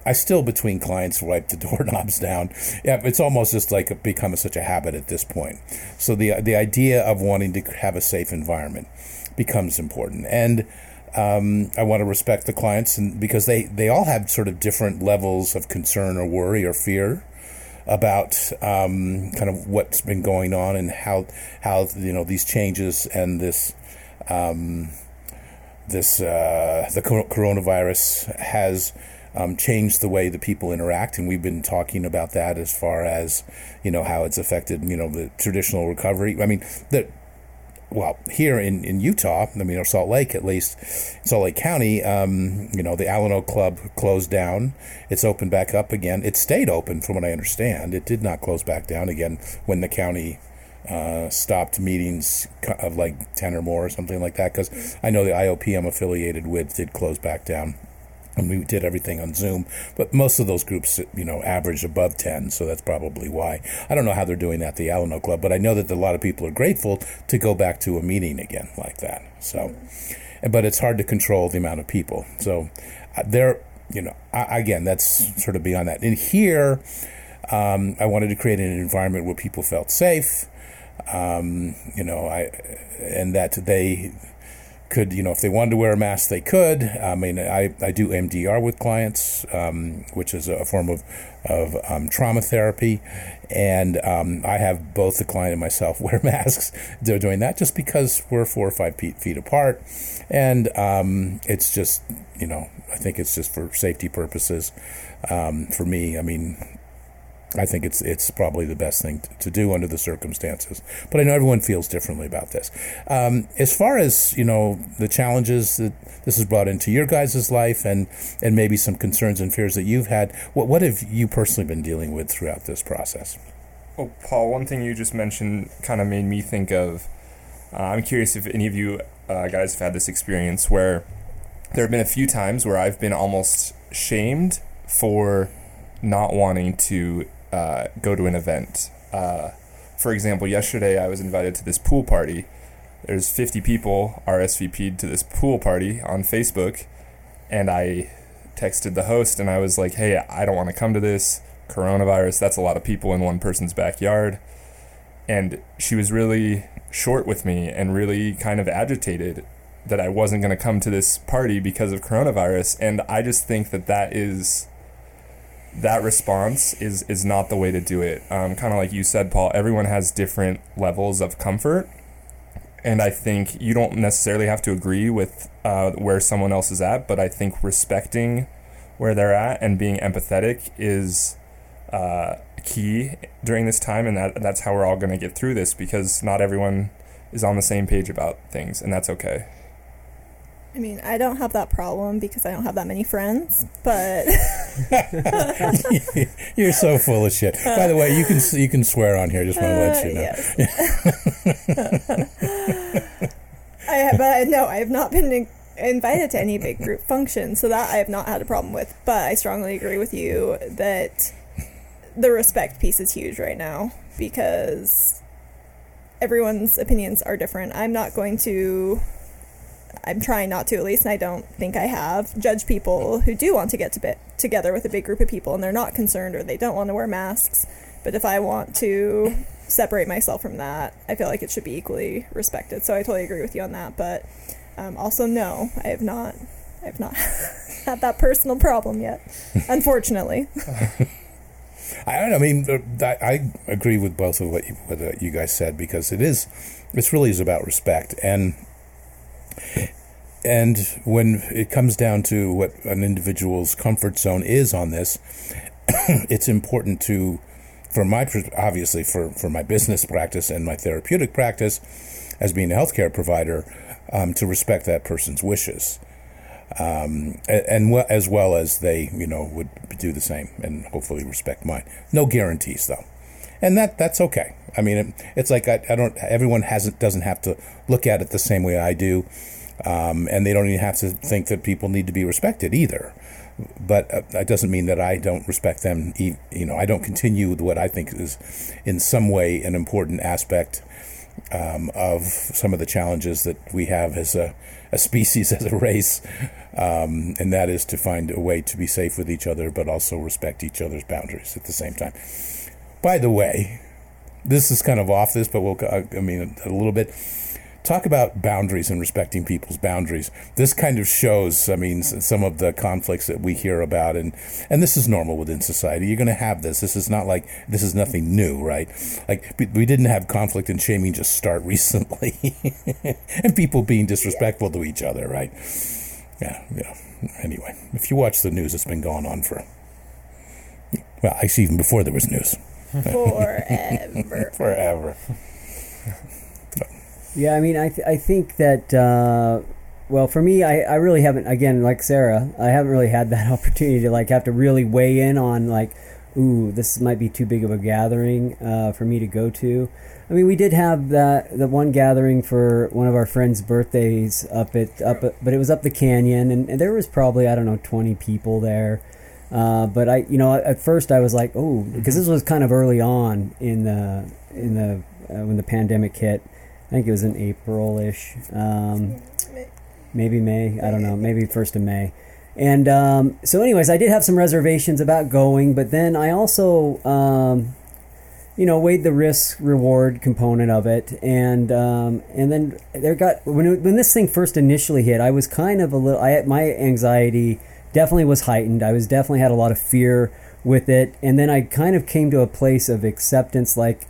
I still, between clients, wipe the doorknobs down. Yeah, it's almost just like become a, such a habit at this point. So the the idea of wanting to have a safe environment becomes important, and um, I want to respect the clients, and because they they all have sort of different levels of concern or worry or fear about um, kind of what's been going on and how how you know these changes and this um, this uh, the coronavirus has um, changed the way the people interact, and we've been talking about that as far as you know how it's affected you know the traditional recovery. I mean that well, here in, in Utah, I mean, or Salt Lake at least, Salt Lake County, um, you know, the Alano Club closed down. It's opened back up again. It stayed open, from what I understand. It did not close back down again when the county uh, stopped meetings of like 10 or more or something like that, because I know the IOP I'm affiliated with did close back down and we did everything on Zoom. But most of those groups, you know, average above 10, so that's probably why. I don't know how they're doing at the Alano Club, but I know that a lot of people are grateful to go back to a meeting again like that. So, but it's hard to control the amount of people. So, uh, there, you know, I, again, that's sort of beyond that. And here, um, I wanted to create an environment where people felt safe. Um, you know, I and that they could you know if they wanted to wear a mask they could. I mean i, I do EMDR with clients um, which is a form of, of um, trauma therapy. And um, i have both the client and myself wear masks they're doing that just because we're four or five feet, feet apart. And um, it's just you know i think it's just for safety purposes um, for me. I mean I think it's it's probably the best thing to, do under the circumstances. But I know everyone feels differently about this. Um, as far as you know, the challenges that this has brought into your guys' life, and and maybe some concerns and fears that you've had. What what have you personally been dealing with throughout this process? Well, Paul, one thing you just mentioned kind of made me think of. Uh, I'm curious if any of you uh, guys have had this experience where there have been a few times where I've been almost shamed for not wanting to uh, go to an event. Uh, for example, yesterday I was invited to this pool party. There's 50 people RSVP'd to this pool party on Facebook, and I texted the host and I was like, "Hey, I don't want to come to this coronavirus. That's a lot of people in one person's backyard." And she was really short with me and really kind of agitated that I wasn't going to come to this party because of coronavirus. And I just think that that is that response is is not the way to do it. Um, kind of like you said, Paul. Everyone has different levels of comfort, and I think you don't necessarily have to agree with uh, where someone else is at. But I think respecting where they're at and being empathetic is uh, key during this time, and that that's how we're all going to get through this because not everyone is on the same page about things, and that's okay. I mean, I don't have that problem because I don't have that many friends, but you're so full of shit. By the way, you can you can swear on here. Just want to let you know. Uh, yes. I have, but no, I have not been in, invited to any big group functions, so that I have not had a problem with. But I strongly agree with you that the respect piece is huge right now because everyone's opinions are different. I'm not going to I'm trying not to at least, and I don't think I have, judge people who do want to get to bit together with a big group of people and they're not concerned or they don't want to wear masks. But if I want to separate myself from that, I feel like it should be equally respected. So I totally agree with you on that. But um, also, no, I have not, I have not had that personal problem yet, unfortunately. I don't know. I mean, I, I agree with both of what you, what uh, you guys said because it is, this really is about respect and and when it comes down to what an individual's comfort zone is on this, it's important to, for my obviously for for my business practice and my therapeutic practice, as being a healthcare provider, um, to respect that person's wishes, um, and, and as well as they you know would do the same and hopefully respect mine. No guarantees though and that that's okay. I mean, it, it's like I, I, don't. Everyone hasn't doesn't have to look at it the same way I do. Um, and they don't even have to think that people need to be respected either. But uh, that doesn't mean that I don't respect them. You know, I don't continue with what I think is, in some way, an important aspect um, of some of the challenges that we have as a, a species, as a race, um, and that is to find a way to be safe with each other, but also respect each other's boundaries at the same time. By the way, this is kind of off this, but we'll, I mean, a little bit talk about boundaries and respecting people's boundaries. This kind of shows, I mean, some of the conflicts that we hear about, and and this is normal within society. You're going to have this. This is not like this is nothing new, right? Like we didn't have conflict and shaming just start recently, and people being disrespectful to each other, right? Yeah, yeah. Anyway, if you watch the news, it's been going on for well, I see even before there was news. Forever. Forever. Yeah, I mean, I th- I think that uh, well, for me, I, I really haven't. Again, like Sarah, I haven't really had that opportunity to like have to really weigh in on like, ooh, this might be too big of a gathering uh, for me to go to. I mean, we did have that the one gathering for one of our friends' birthdays up at up, at, but it was up the canyon, and, and there was probably I don't know twenty people there. Uh, but I, you know, at first I was like, oh, because this was kind of early on in the in the uh, when the pandemic hit I think it was in April-ish, um, maybe May. I don't know, maybe first of May. And um, so, anyways, I did have some reservations about going, but then I also, um, you know, weighed the risk reward component of it, and um, and then there got when it, when this thing first initially hit, I was kind of a little. I my anxiety definitely was heightened. I was definitely had a lot of fear with it, and then I kind of came to a place of acceptance, like.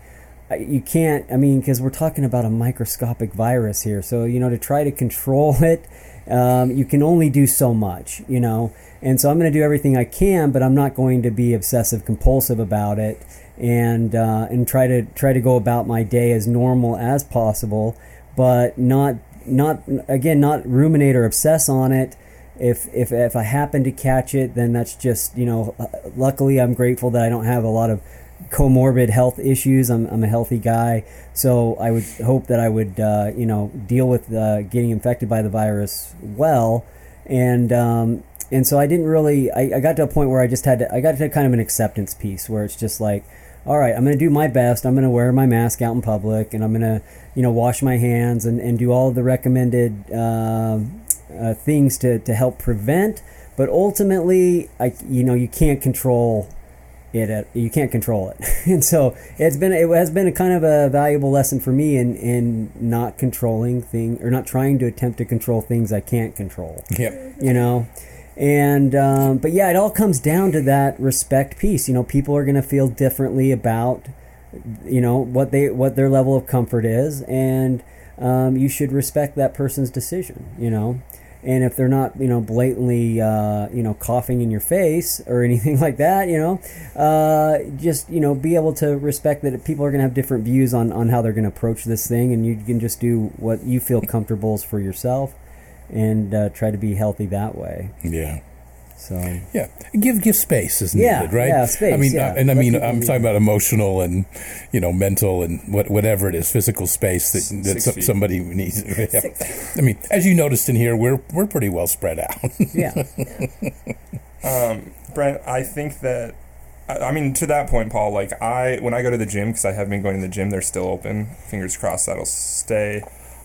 You can't. I mean, because we're talking about a microscopic virus here, so you know to try to control it, um, you can only do so much, you know. And so I'm going to do everything I can, but I'm not going to be obsessive compulsive about it, and uh, and try to try to go about my day as normal as possible, but not not again not ruminate or obsess on it. If if if I happen to catch it, then that's just you know. uh, Luckily, I'm grateful that I don't have a lot of comorbid health issues. I'm, I'm a healthy guy, so I would hope that I would, uh, you know, deal with uh, getting infected by the virus well, and um, and so I didn't really. I, I got to a point where I just had to. I got to kind of an acceptance piece where it's just like, all right, I'm going to do my best. I'm going to wear my mask out in public, and I'm going to, you know, wash my hands and, and do all the recommended um uh, things to to help prevent. But ultimately, I you know you can't control it at, you can't control it and so it's been it has been a kind of a valuable lesson for me in in not controlling thing or not trying to attempt to control things i can't control Yep. you know and um, but yeah it all comes down to that respect piece you know people are going to feel differently about you know what they what their level of comfort is and um, you should respect that person's decision you know and if they're not you know blatantly uh, you know coughing in your face or anything like that you know uh, just you know be able to respect that people are going to have different views on, on how they're going to approach this thing and you can just do what you feel comfortable is for yourself and uh, try to be healthy that way Yeah. So Yeah, give give space is Yeah, needed, right? yeah, space, I mean, yeah. uh, and I Let mean, I'm talking about emotional and you know, mental and what, whatever it is, physical space that, that Six so- somebody needs. Yeah. I mean, as you noticed in here, we're we're pretty well spread out. yeah Um, Brent, I think that, I, I mean, to that point, Paul, like I, when I go to the gym, because I have been going to the gym, they're still open. Fingers crossed that'll stay.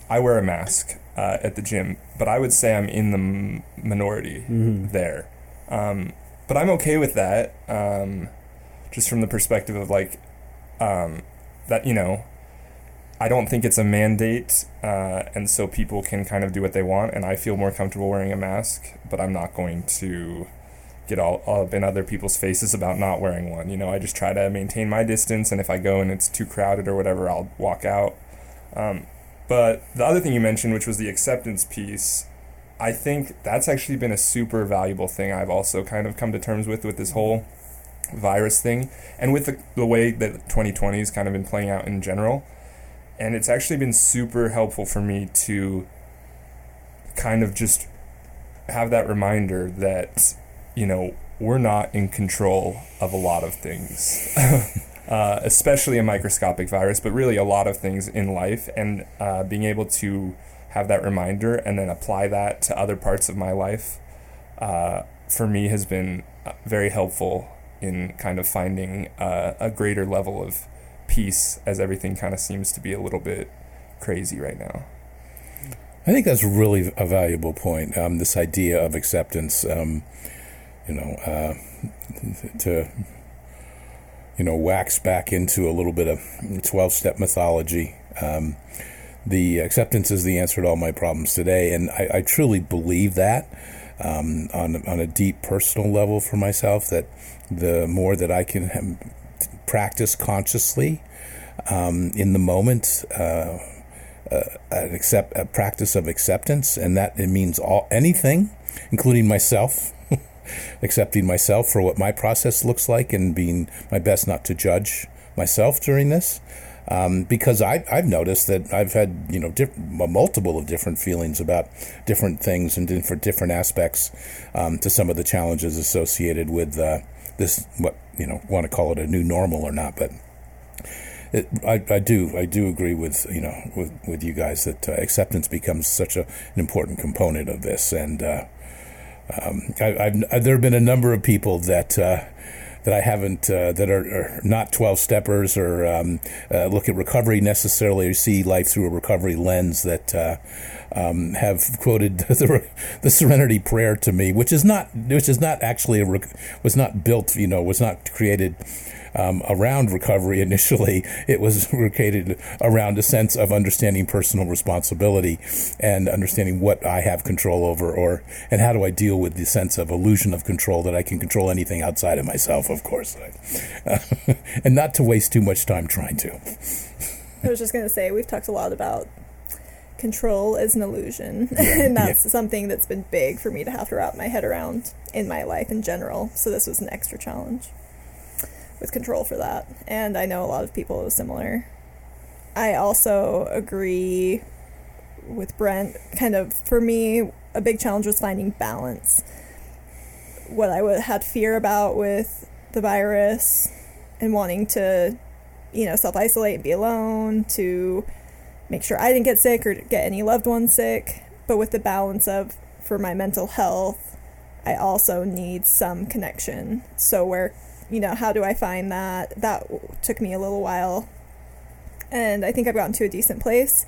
I wear a mask uh, at the gym, but I would say I'm in the m- minority Mhm. there. Um, but I'm okay with that, um, just from the perspective of like, um, that, you know, I don't think it's a mandate, uh, and so people can kind of do what they want, and I feel more comfortable wearing a mask, but I'm not going to get all up in other people's faces about not wearing one. You know, I just try to maintain my distance, and if I go and it's too crowded or whatever, I'll walk out. Um, but the other thing you mentioned, which was the acceptance piece, I think that's actually been a super valuable thing I've also kind of come to terms with with this whole virus thing and with the, the way that 2020 has kind of been playing out in general. And it's actually been super helpful for me to kind of just have that reminder that, you know, we're not in control of a lot of things, uh, especially a microscopic virus, but really a lot of things in life. And uh, being able to have that reminder and then apply that to other parts of my life uh, for me has been uh, very helpful in kind of finding uh, a greater level of peace as everything kind of seems to be a little bit crazy right now. I think that's really a valuable point. Um, this idea of acceptance, um, you know, uh, to you know wax back into a little bit of twelve-step mythology. Um, the acceptance is the answer to all my problems today, and I, I truly believe that um, on on a deep personal level for myself. That the more that I can have, practice consciously um, in the moment. Uh, an accept a practice of acceptance, and that it means all anything, including myself, accepting myself for what my process looks like, and being my best not to judge myself during this. Um, because I, I've noticed that I've had you know diff- multiple of different feelings about different things and different different aspects um, to some of the challenges associated with uh, this what you know want to call it a new normal or not, but it, I, I do I do agree with you know with, with you guys that uh, acceptance becomes such a, an important component of this, and uh, um, I, I, there have been a number of people that uh, that I haven't uh, that are, are not twelve steppers or um, uh, look at recovery necessarily or see life through a recovery lens that. Uh, um, have quoted the, the Serenity Prayer to me, which is not which is not actually a was not built, you know, was not created um, around recovery initially. It was created around a sense of understanding personal responsibility and understanding what I have control over, or and how do I deal with the sense of illusion of control that I can control anything outside of myself, of course, and not to waste too much time trying to. I was just going to say, we've talked a lot about control as an illusion. and that's yeah. something that's been big for me to have to wrap my head around in my life in general. So this was an extra challenge with control for that. And I know a lot of people similar. I also agree with Brent. Kind of, for me, a big challenge was finding balance. What I had fear about with the virus and wanting to, you know, self isolate and be alone, to make sure I didn't get sick or get any loved ones sick. But with the balance of, for my mental health, I also need some connection. So, where you know, how do I find that? That took me a little while. And I think I've gotten to a decent place.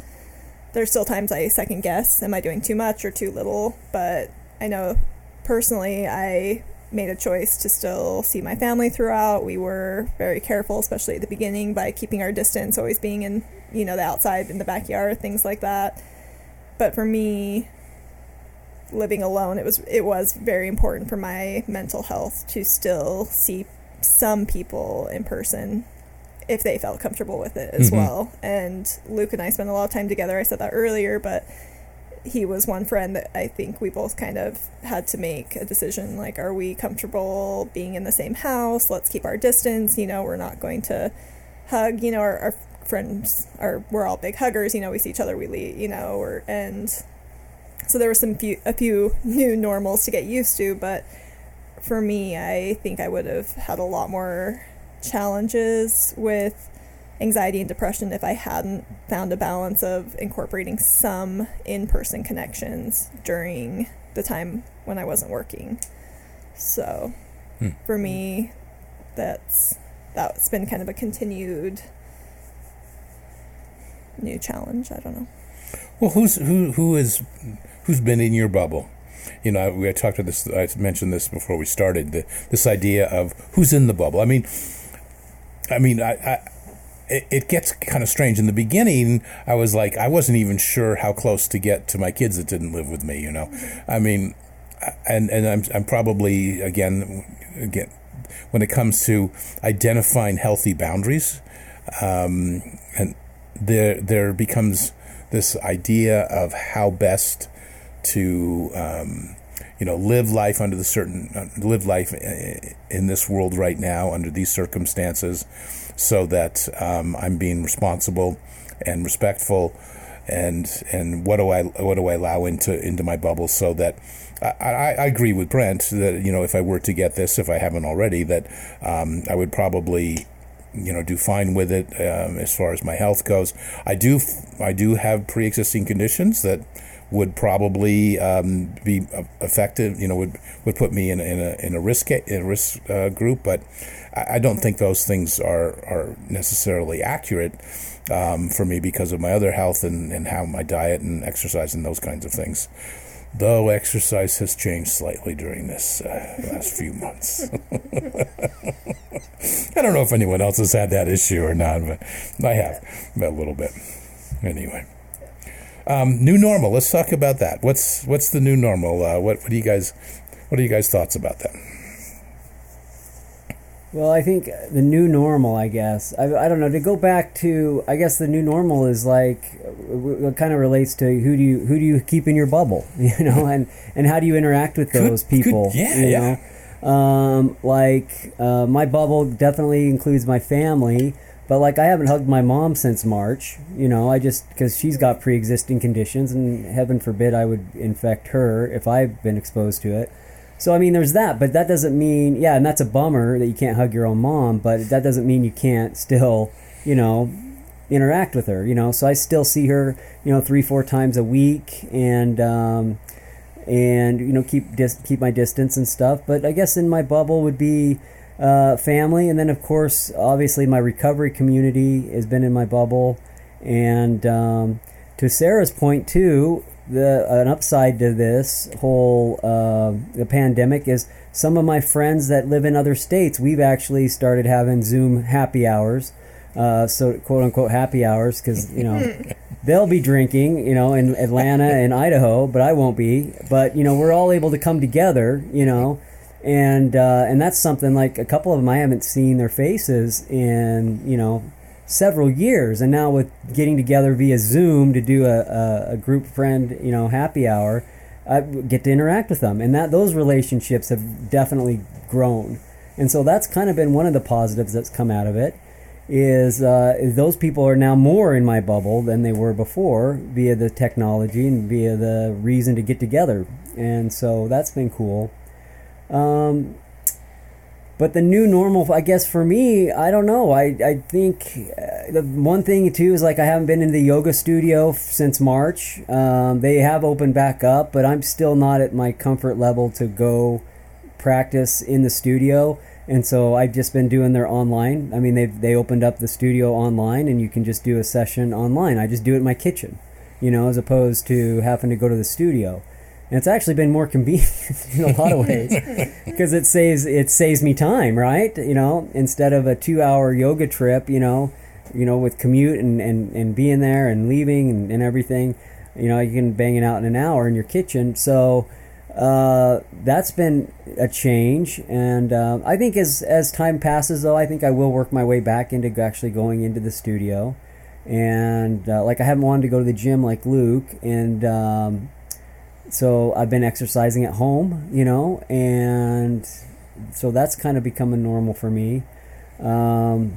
There's still times I second guess am I doing too much or too little? But I know personally, I made a choice to still see my family throughout. We were very careful, especially at the beginning, by keeping our distance, always being in, you know, the outside in the backyard, things like that. But for me, living alone, it was it was very important for my mental health to still see some people in person if they felt comfortable with it as mm-hmm. well. And Luke and I spent a lot of time together. I said that earlier, but he was one friend that I think we both kind of had to make a decision like, are we comfortable being in the same house? Let's keep our distance. You know, we're not going to hug. You know, our, our friends are, we're all big huggers. You know, we see each other, we leave, you know, or, and so there were some few, a few new normals to get used to, but for me, I think I would have had a lot more challenges with anxiety and depression if I hadn't found a balance of incorporating some in person connections during the time when I wasn't working. So hmm. for me, that's that's been kind of a continued new challenge. I don't know. Well, who's who who is who's been in your bubble? You know, we had talked to this. I mentioned this before we started. The, this idea of who's in the bubble. I mean, I mean, I, I it, it gets kind of strange. In the beginning, I was like, I wasn't even sure how close to get to my kids that didn't live with me. You know, I mean, and and I'm I'm probably again again when it comes to identifying healthy boundaries, um, and there there becomes this idea of how best to um, you know live life under the certain uh, live life in this world right now under these circumstances, so that um, I'm being responsible and respectful, and and what do I what do I allow into into my bubble so that. I, I agree with Brent that you know if I were to get this, if I haven't already, that um, I would probably you know do fine with it um, as far as my health goes. I do I do have pre-existing conditions that would probably um, be effective. You know, would would put me in a, in a, in a risk in a risk uh, group, but I, I, don't think those things are are necessarily accurate um, for me because of my other health and, and how my diet and exercise and those kinds of things. Though exercise has changed slightly during this uh, last few months. I don't know if anyone else has had that issue or not, but I have a little bit. Anyway. Um, new normal. Let's talk about that. What's what's the new normal? Uh, what what do you guys what are you guys thoughts about that? Well, I think the new normal. I guess I, I don't know. To go back to, I guess the new normal is like it kind of relates to who do you who do you keep in your bubble, you know, and and how do you interact with those good, people? Good, yeah, you yeah. Know? Um, like uh, my bubble definitely includes my family but like I haven't hugged my mom since March. You know, I just because she's got pre-existing conditions, and heaven forbid I would infect her if I've been exposed to it. So I mean, there's that, but that doesn't mean yeah, and that's a bummer that you can't hug your own mom. But that doesn't mean you can't still, you know, interact with her. You know, so I still see her, you know, three four times a week, and um, and you know keep dis- keep my distance and stuff. But I guess in my bubble would be uh, family, and then of course, obviously, my recovery community has been in my bubble. And um, to Sarah's point too, the an upside to this whole uh, the pandemic is some of my friends that live in other states. We've actually started having Zoom happy hours, uh, so quote unquote happy hours because you know they'll be drinking, you know, in Atlanta and Idaho, but I won't be. But you know, we're all able to come together, you know, and uh, and that's something like a couple of them I haven't seen their faces in you know several years, and now with getting together via Zoom to do a, a, a group friend, you know, happy hour, I get to interact with them, and that those relationships have definitely grown, and so that's kind of been one of the positives that's come out of it. Is uh, those people are now more in my bubble than they were before via the technology and via the reason to get together, and so that's been cool. Um, but the new normal, I guess for me, I don't know. I, I think uh, the one thing too is like I haven't been in the yoga studio since March. Um, they have opened back up, but I'm still not at my comfort level to go practice in the studio. And so I've just been doing their online. I mean, they they opened up the studio online, and you can just do a session online. I just do it in my kitchen, you know, as opposed to having to go to the studio and it's actually been more convenient in a lot of ways because it saves it saves me time right? You know instead of a two hour yoga trip you know you know with commute and, and, and being there and leaving and, and everything you know you can bang it out in an hour in your kitchen. So uh, that's been a change and uh, i think as as time passes though i think i will work my way back into actually going into the studio. And uh, like i haven't wanted to go to the gym like luke and um, so I've been exercising at home, you know, and so that's kind of becoming normal for me. Um,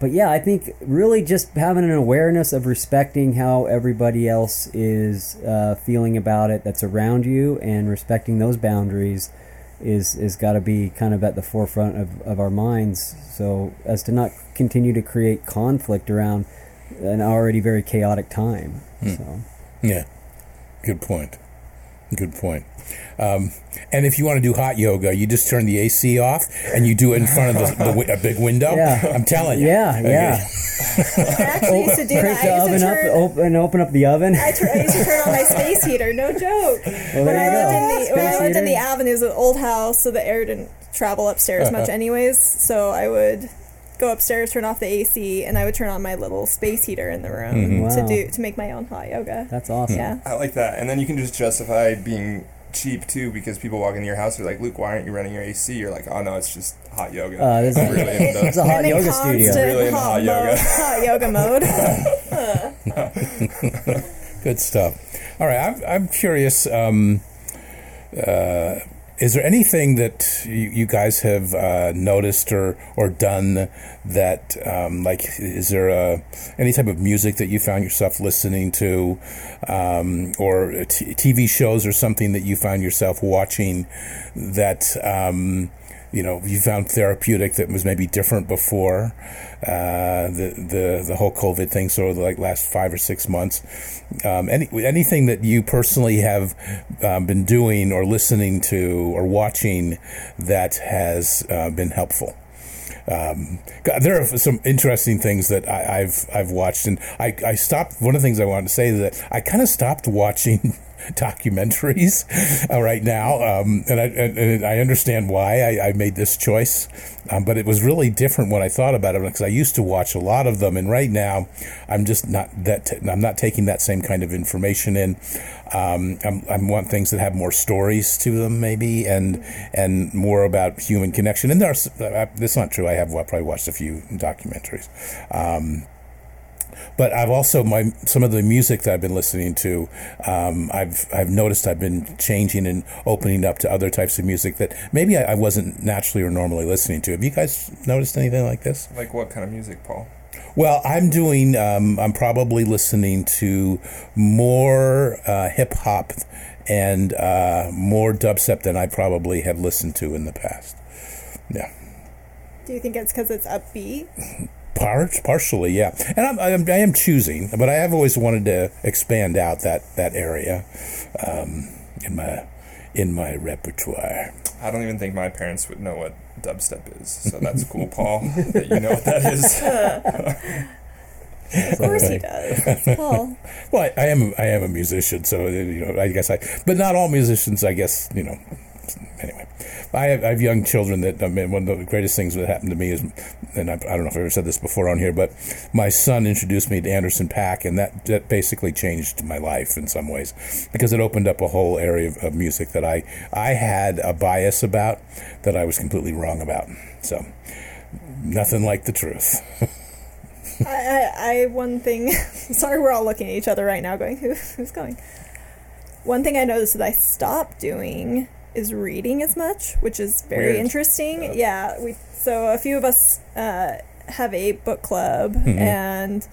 but yeah, I think really just having an awareness of respecting how everybody else is uh, feeling about it that's around you and respecting those boundaries is is got to be kind of at the forefront of, of our minds. So as to not continue to create conflict around an already very chaotic time so. Yeah, good point. Good point. Um, and if you want to do hot yoga, you just turn the AC off and you do it in front of the, the wi- a big window. Yeah. I'm telling you. yeah Okay. yeah I actually used to do crank that. the I used oven to up turn, open, open up the oven I, tur- I used to turn on my space heater. No joke. well, when I you lived in the when I Space lived in the heater. avenues, an old house, so the air didn't travel upstairs much, anyways. So I would go upstairs, turn off the AC, and I would turn on my little space heater in the room Mhm. to Wow. do to make my own hot yoga. that's awesome Yeah. I like that. And then you can just justify being cheap too because people walk into your house they're like, Luke, why aren't you running your AC? You're like, oh no, it's just hot yoga. Uh, this is- really into it's a hot I'm in yoga constant studio Really into hot, hot yoga. mode, hot yoga mode. Good stuff. All right, I'm, I'm curious. Um, uh, is there anything that you, you guys have uh, noticed or, or done that, um, like, is there a, any type of music that you found yourself listening to, um, or t- TV shows or something that you found yourself watching that, um, you know, you found therapeutic that was maybe different before uh, the the the whole COVID thing, so like last five or six months. Um, any anything that you personally have um, been doing or listening to or watching that has uh, been helpful. Um, there are some interesting things that I, I've I've watched, and I, I stopped. One of the things I wanted to say is that I kind of stopped watching documentaries uh, right now, um, and, I, and, I understand why I, I made this choice. Um, but it was really different when I thought about it because I used to watch a lot of them, and right now I'm just not that. T- I'm not taking that same kind of information in. Um, I'm, I want things that have more stories to them, maybe, and and more about human connection. And there's uh, that's not true. I have probably watched a few documentaries. Um, but I've also my some of the music that I've been listening to. Um, I've I've noticed I've been changing and opening up to other types of music that maybe I, I wasn't naturally or normally listening to. Have you guys noticed anything like this? Like what kind of music, Paul? Well, I'm doing. Um, I'm probably listening to more uh, hip hop and uh, more dubstep than I probably have listened to in the past. Yeah. Do you think it's because it's upbeat? Par- partially, yeah, and I'm, I'm I am choosing, but I have always wanted to expand out that that area um, in my in my repertoire. I don't even think my parents would know what dubstep is, so that's cool, Paul, that you know what that is. Of course he does. Paul. Well, I, I am I am a musician, so you know I guess I. But not all musicians, I guess you know. Anyway, I have, I have young children that I mean, one of the greatest things that happened to me is, and I, I don't know if I ever said this before on here, but my son introduced me to Anderson .Paak, and that that basically changed my life in some ways because it opened up a whole area of, of music that I I had a bias about that I was completely wrong about. So nothing like the truth. I, I, I one thing. sorry, we're all looking at each other right now, going, Who, "Who's going?" One thing I noticed that I stopped doing is reading as much, which is very Weird. interesting. Yeah, we so a few of us uh, have a book club, Mhm. and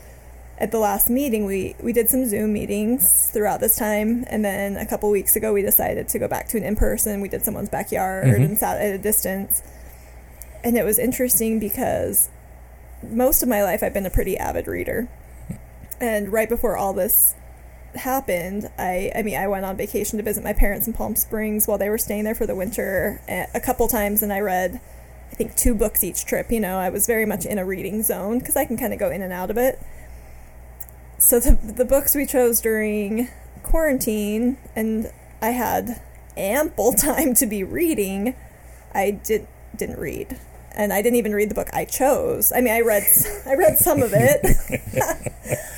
at the last meeting, we we did some Zoom meetings throughout this time, and then a couple weeks ago, we decided to go back to an in person. We did someone's backyard Mhm. and sat at a distance, and it was interesting because most of my life I've been a pretty avid reader. And right before all this happened, I I mean I went on vacation to visit my parents in Palm Springs while they were staying there for the winter a a couple times and I read I think two books each trip, you know. I was very much in a reading zone cuz I can kind of go in and out of it. So the the books we chose during quarantine and I had ample time to be reading, I did didn't read and I didn't even read the book I chose. I mean, I read I read some of it,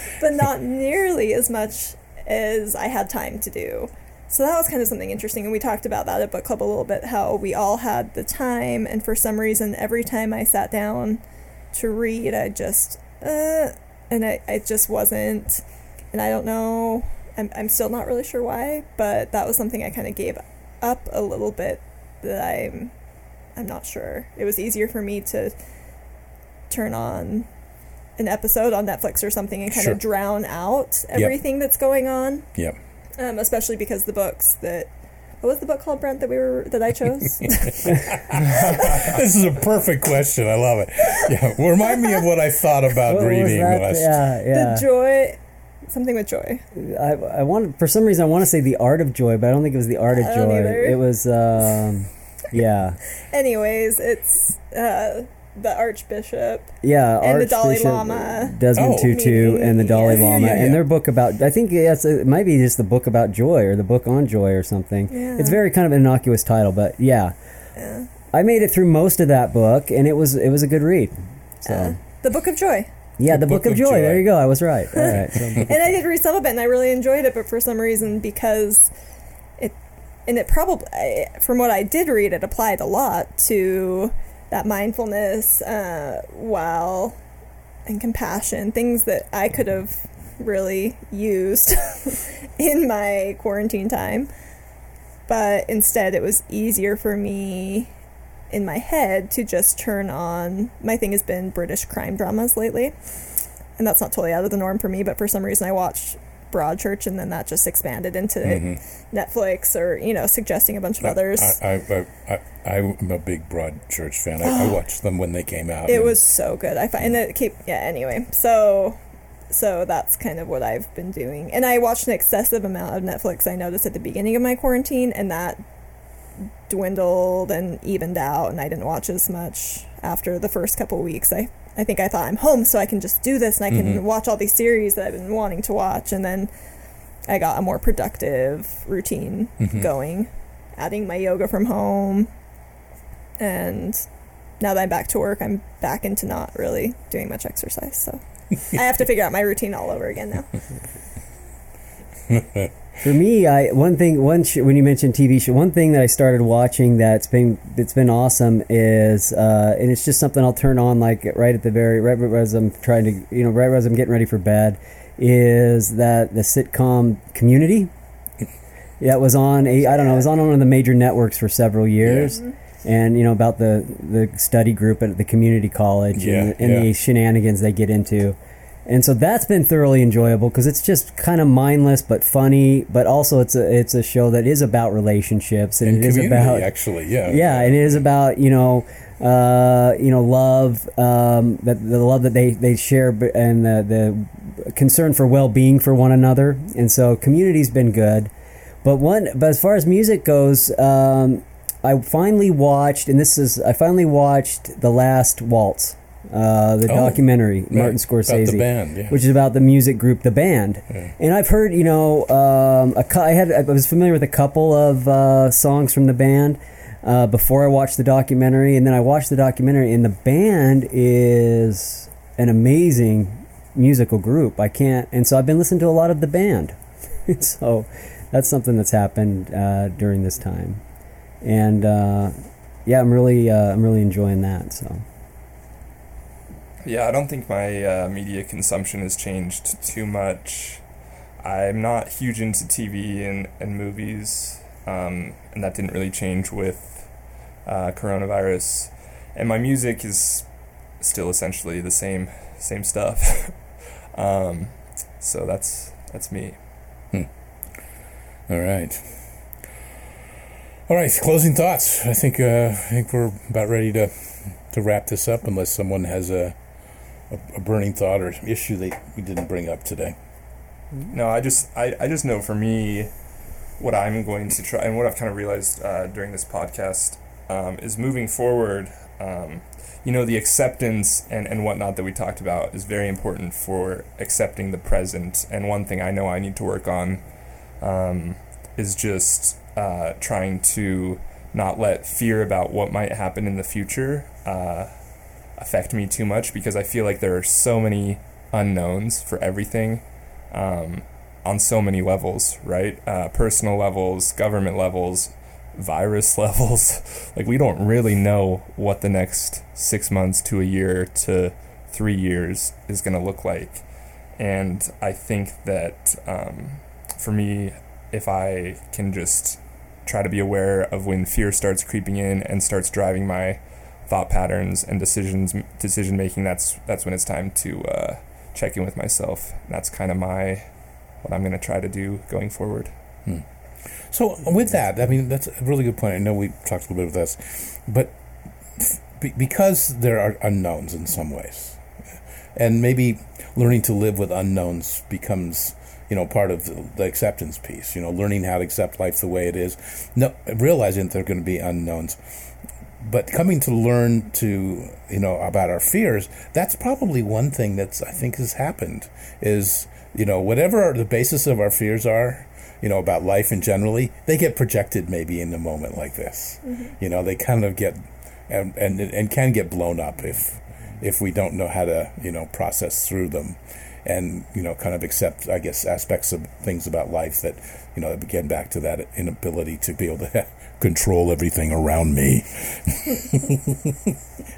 but not nearly as much as I had time to do. So that was kind of something interesting, and we talked about that at book club a little bit. How we all had the time, and for some reason, every time I sat down to read, I just uh, and I I just wasn't, and I don't know. I'm I'm still not really sure why, but that was something I kind of gave up a little bit. That I'm I'm not sure. It was easier for me to turn on an episode on Netflix or something and kind Sure. of drown out everything that's going on. Yep. Um, especially because the books that what was the book called, Brent, that we were that I chose? this is a perfect question. I love it. Yeah, remind me of what I thought about What reading. that? when Yeah, yeah. The joy, something with joy. I, I want for some reason I want to say the art of joy, but I don't think it was the art of I don't joy. either. It was, um, yeah, Anyways, it's uh, the Archbishop. yeah. And the Dalai Archbishop Lama. Desmond Oh. Tutu, and the Dalai Yeah, yeah, Lama, yeah, yeah. and their book about. I think yes, it might be just the book about joy or the book on joy or something. Yeah. It's very kind of an innocuous title, but yeah. Yeah. I made it through most of that book, and it was it was a good read. So Uh, the Book of Joy. yeah, the, book, of, joy. There you go. I was right. All right. And I did read some of it, and I really enjoyed it. But for some reason, because it and it probably, from what I did read, it applied a lot to that mindfulness, uh, and compassion, things that I could have really used in my quarantine time. But instead, it was easier for me in my head to just turn on. My thing has been British crime dramas lately and that's not totally out of the norm for me, but for some reason I watched Broadchurch and then that just expanded into Mhm. Netflix or, you know, suggesting a bunch of others. I, I, I, I, I'm a big Broadchurch fan. I, I watched them when they came out. it and- was so good. I find it keep yeah, anyway. So so that's kind of what I've been doing. And I watched an excessive amount of Netflix I noticed at the beginning of my quarantine and that dwindled and evened out and I didn't watch as much after the first couple weeks. I I think I thought I'm home so I can just do this and I can Mhm. watch all these series that I've been wanting to watch and then I got a more productive routine Mhm. going, adding my yoga from home. And now that I'm back to work, I'm back into not really doing much exercise. So I have to figure out my routine all over again now. For me, I one thing one sh- when you mentioned TV show, one thing that I started watching that's been that's been awesome is, uh, and it's just something I'll turn on like right at the very right as I'm trying to you know right as I'm getting ready for bed, is that the sitcom Community. That was on a I don't know it was on one of the major networks for several years. And you know about the the study group at the community college Yeah, and, and yeah. the shenanigans they get into, and so that's been thoroughly enjoyable because it's just kind of mindless but funny, but also it's a it's a show that is about relationships and, and it is community, about actually, yeah. yeah, and it is about you know uh, you know love um, that the love that they they share and the the concern for well being for one another, and so community's been good. But one, but as far as music goes, um, I finally watched, and this is I finally watched the last waltz. Uh, the Oh, documentary Right, Martin about Scorsese, the band. Yeah. which is about the music group The Band. Yeah. And I've heard, you know, um, a cou- I had I was familiar with a couple of uh, songs from the band uh, before I watched the documentary, and then I watched the documentary, and the band is an amazing musical group. I can't, and so I've been listening to a lot of the band. so that's something that's happened uh, during this time, and uh, yeah, I'm really uh, I'm really enjoying that. So. Yeah, I don't think my uh, media consumption has changed too much. I'm not huge into TV and, and movies, um, and that didn't really change with uh, coronavirus. And my music is still essentially the same same stuff. um, so that's that's me. All right. All right. Closing thoughts. I think uh, I think we're about ready to to wrap this up, unless someone has a a, a burning thought or issue that we didn't bring up today. No, I just I, I just know for me what I'm going to try and what I've kind of realized uh, during this podcast um, is moving forward. Um, you know, the acceptance and, and whatnot that we talked about is very important for accepting the present. And one thing I know I need to work on um, is just uh, trying to not let fear about what might happen in the future uh, affect me too much because I feel like there are so many unknowns for everything um, on so many levels, right? Uh, personal levels, government levels, virus levels. like, we don't really know what the next six months to a year to three years is going to look like. And I think that um, for me, if I can just try to be aware of when fear starts creeping in and starts driving my thought patterns and decisions decision making that's that's when it's time to uh, check in with myself that's kind of my what I'm going to try to do going forward So with that, I mean that's a really good point. I know we talked a little bit of this, but be- because there are unknowns in some ways, and maybe learning to live with unknowns becomes you know part of the, the acceptance piece. You know, learning how to accept life the way it is, no, realizing that there are going to be unknowns. But coming to learn to you know about our fears, that's probably one thing that's I think has happened is you know whatever the basis of our fears are, you know, about life and generally, they get projected maybe in a moment like this. Mm-hmm. You know, they kind of get and, and and can get blown up if if we don't know how to you know process through them and you know kind of accept I guess aspects of things about life that you know again back to that inability to be able to control everything around me.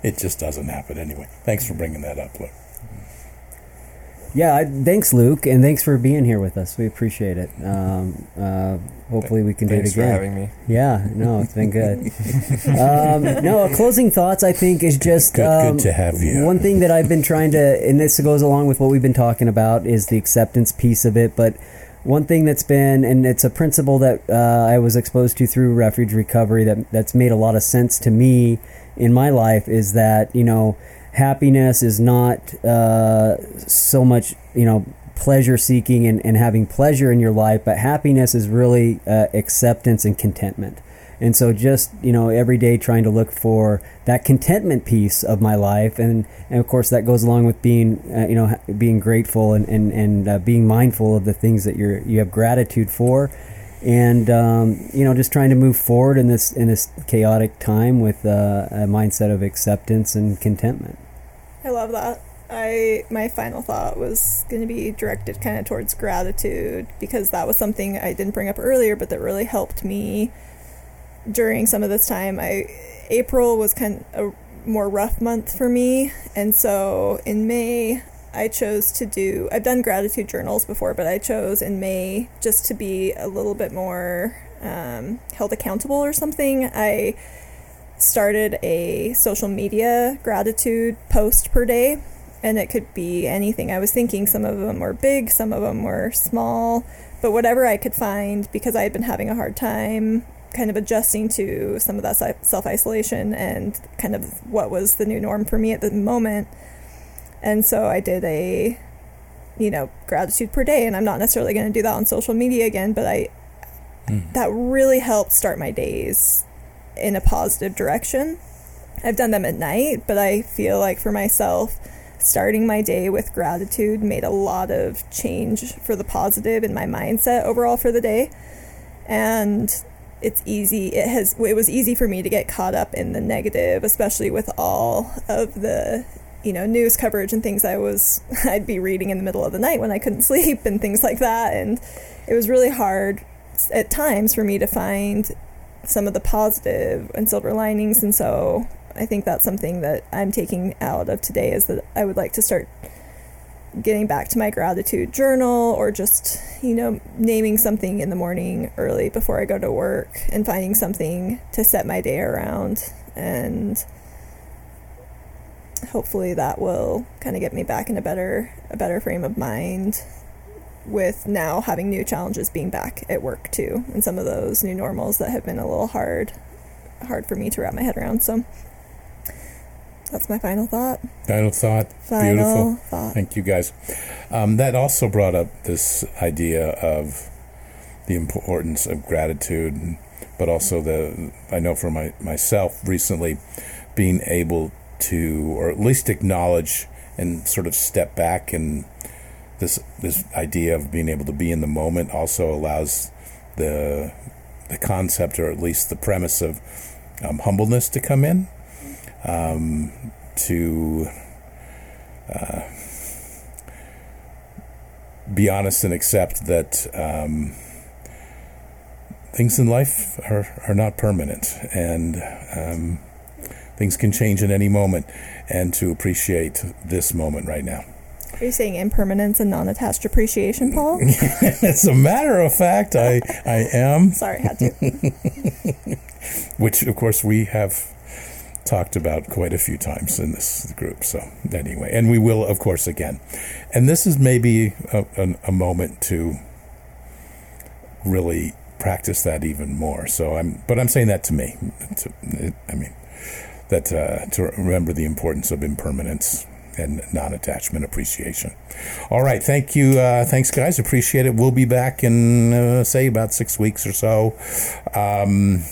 it just doesn't happen anyway. Thanks for bringing that up, Luke. Yeah, I, thanks, Luke, and thanks for being here with us. We appreciate it. Um, uh, hopefully, we can thanks do it for again. having me Yeah, no, it's been good. um, no, closing thoughts. I think is just Good, um, good to have you. one thing that I've been trying to, and this goes along with what we've been talking about, is the acceptance piece of it. But one thing that's been, and it's a principle that uh, I was exposed to through refuge recovery that that's made a lot of sense to me in my life, is that you know happiness is not uh, so much you know pleasure seeking and, and having pleasure in your life, but happiness is really uh, acceptance and contentment. And so, just you know, every day trying to look for that contentment piece of my life, and, and of course that goes along with being, uh, you know, being grateful and and, and uh, being mindful of the things that you're you have gratitude for, and um, you know, just trying to move forward in this in this chaotic time with uh, a mindset of acceptance and contentment. I love that. I my final thought was going to be directed kind of towards gratitude because that was something I didn't bring up earlier, but that really helped me during some of this time. I April was kind of a more rough month for me, and so in May I chose to do. I've done gratitude journals before, but I chose in May just to be a little bit more um, held accountable or something. I started a social media gratitude post per day and it could be anything i was thinking some of them were big some of them were small but whatever i could find because i had been having a hard time kind of adjusting to some of that self isolation and kind of what was the new norm for me at the moment. And so i did a you know gratitude per day and i'm not necessarily going to do that on social media again but i hmm. that really helped start my days in a positive direction. I've done them at night, but I feel like for myself, starting my day with gratitude made a lot of change for the positive in my mindset overall for the day. And it's easy it has it was easy for me to get caught up in the negative, especially with all of the you know news coverage and things I was I'd be reading in the middle of the night when I couldn't sleep and things like that. And it was really hard at times for me to find some of the positive and silver linings. And so I think that's something that I'm taking out of today is that I would like to start getting back to my gratitude journal or just, you know, naming something in the morning early before I go to work and finding something to set my day around. And hopefully that will kind of get me back in a better a better frame of mind with now having new challenges being back at work too and some of those new normals that have been a little hard hard for me to wrap my head around so that's my final thought. Final thought. Final Beautiful. thought. Thank you guys. Um, that also brought up this idea of the importance of gratitude, but also the I know for my myself recently being able to, or at least acknowledge and sort of step back and this this idea of being able to be in the moment also allows the the concept or at least the premise of um, humbleness to come in um, to uh, be honest and accept that um, things in life are, are not permanent and um, things can change at any moment and to appreciate this moment right now. Are you saying impermanence and non-attached appreciation, Paul? As a matter of fact, I, I am, Sorry, I had to. which of course we have talked about quite a few times in this group. So anyway, and we will, of course, again. And this is maybe a, a, a moment to really practice that even more. So I'm, but I'm saying that to me. To, I mean, that uh, to remember the importance of impermanence and non-attachment appreciation. All right, thank you, uh, thanks guys, appreciate it. We'll be back in uh, say about six weeks or so. Um,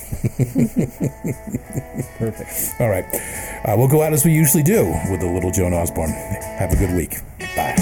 Perfect. all right, uh, we'll go out as we usually do with the little Joan Osborne. Have a good week. Bye.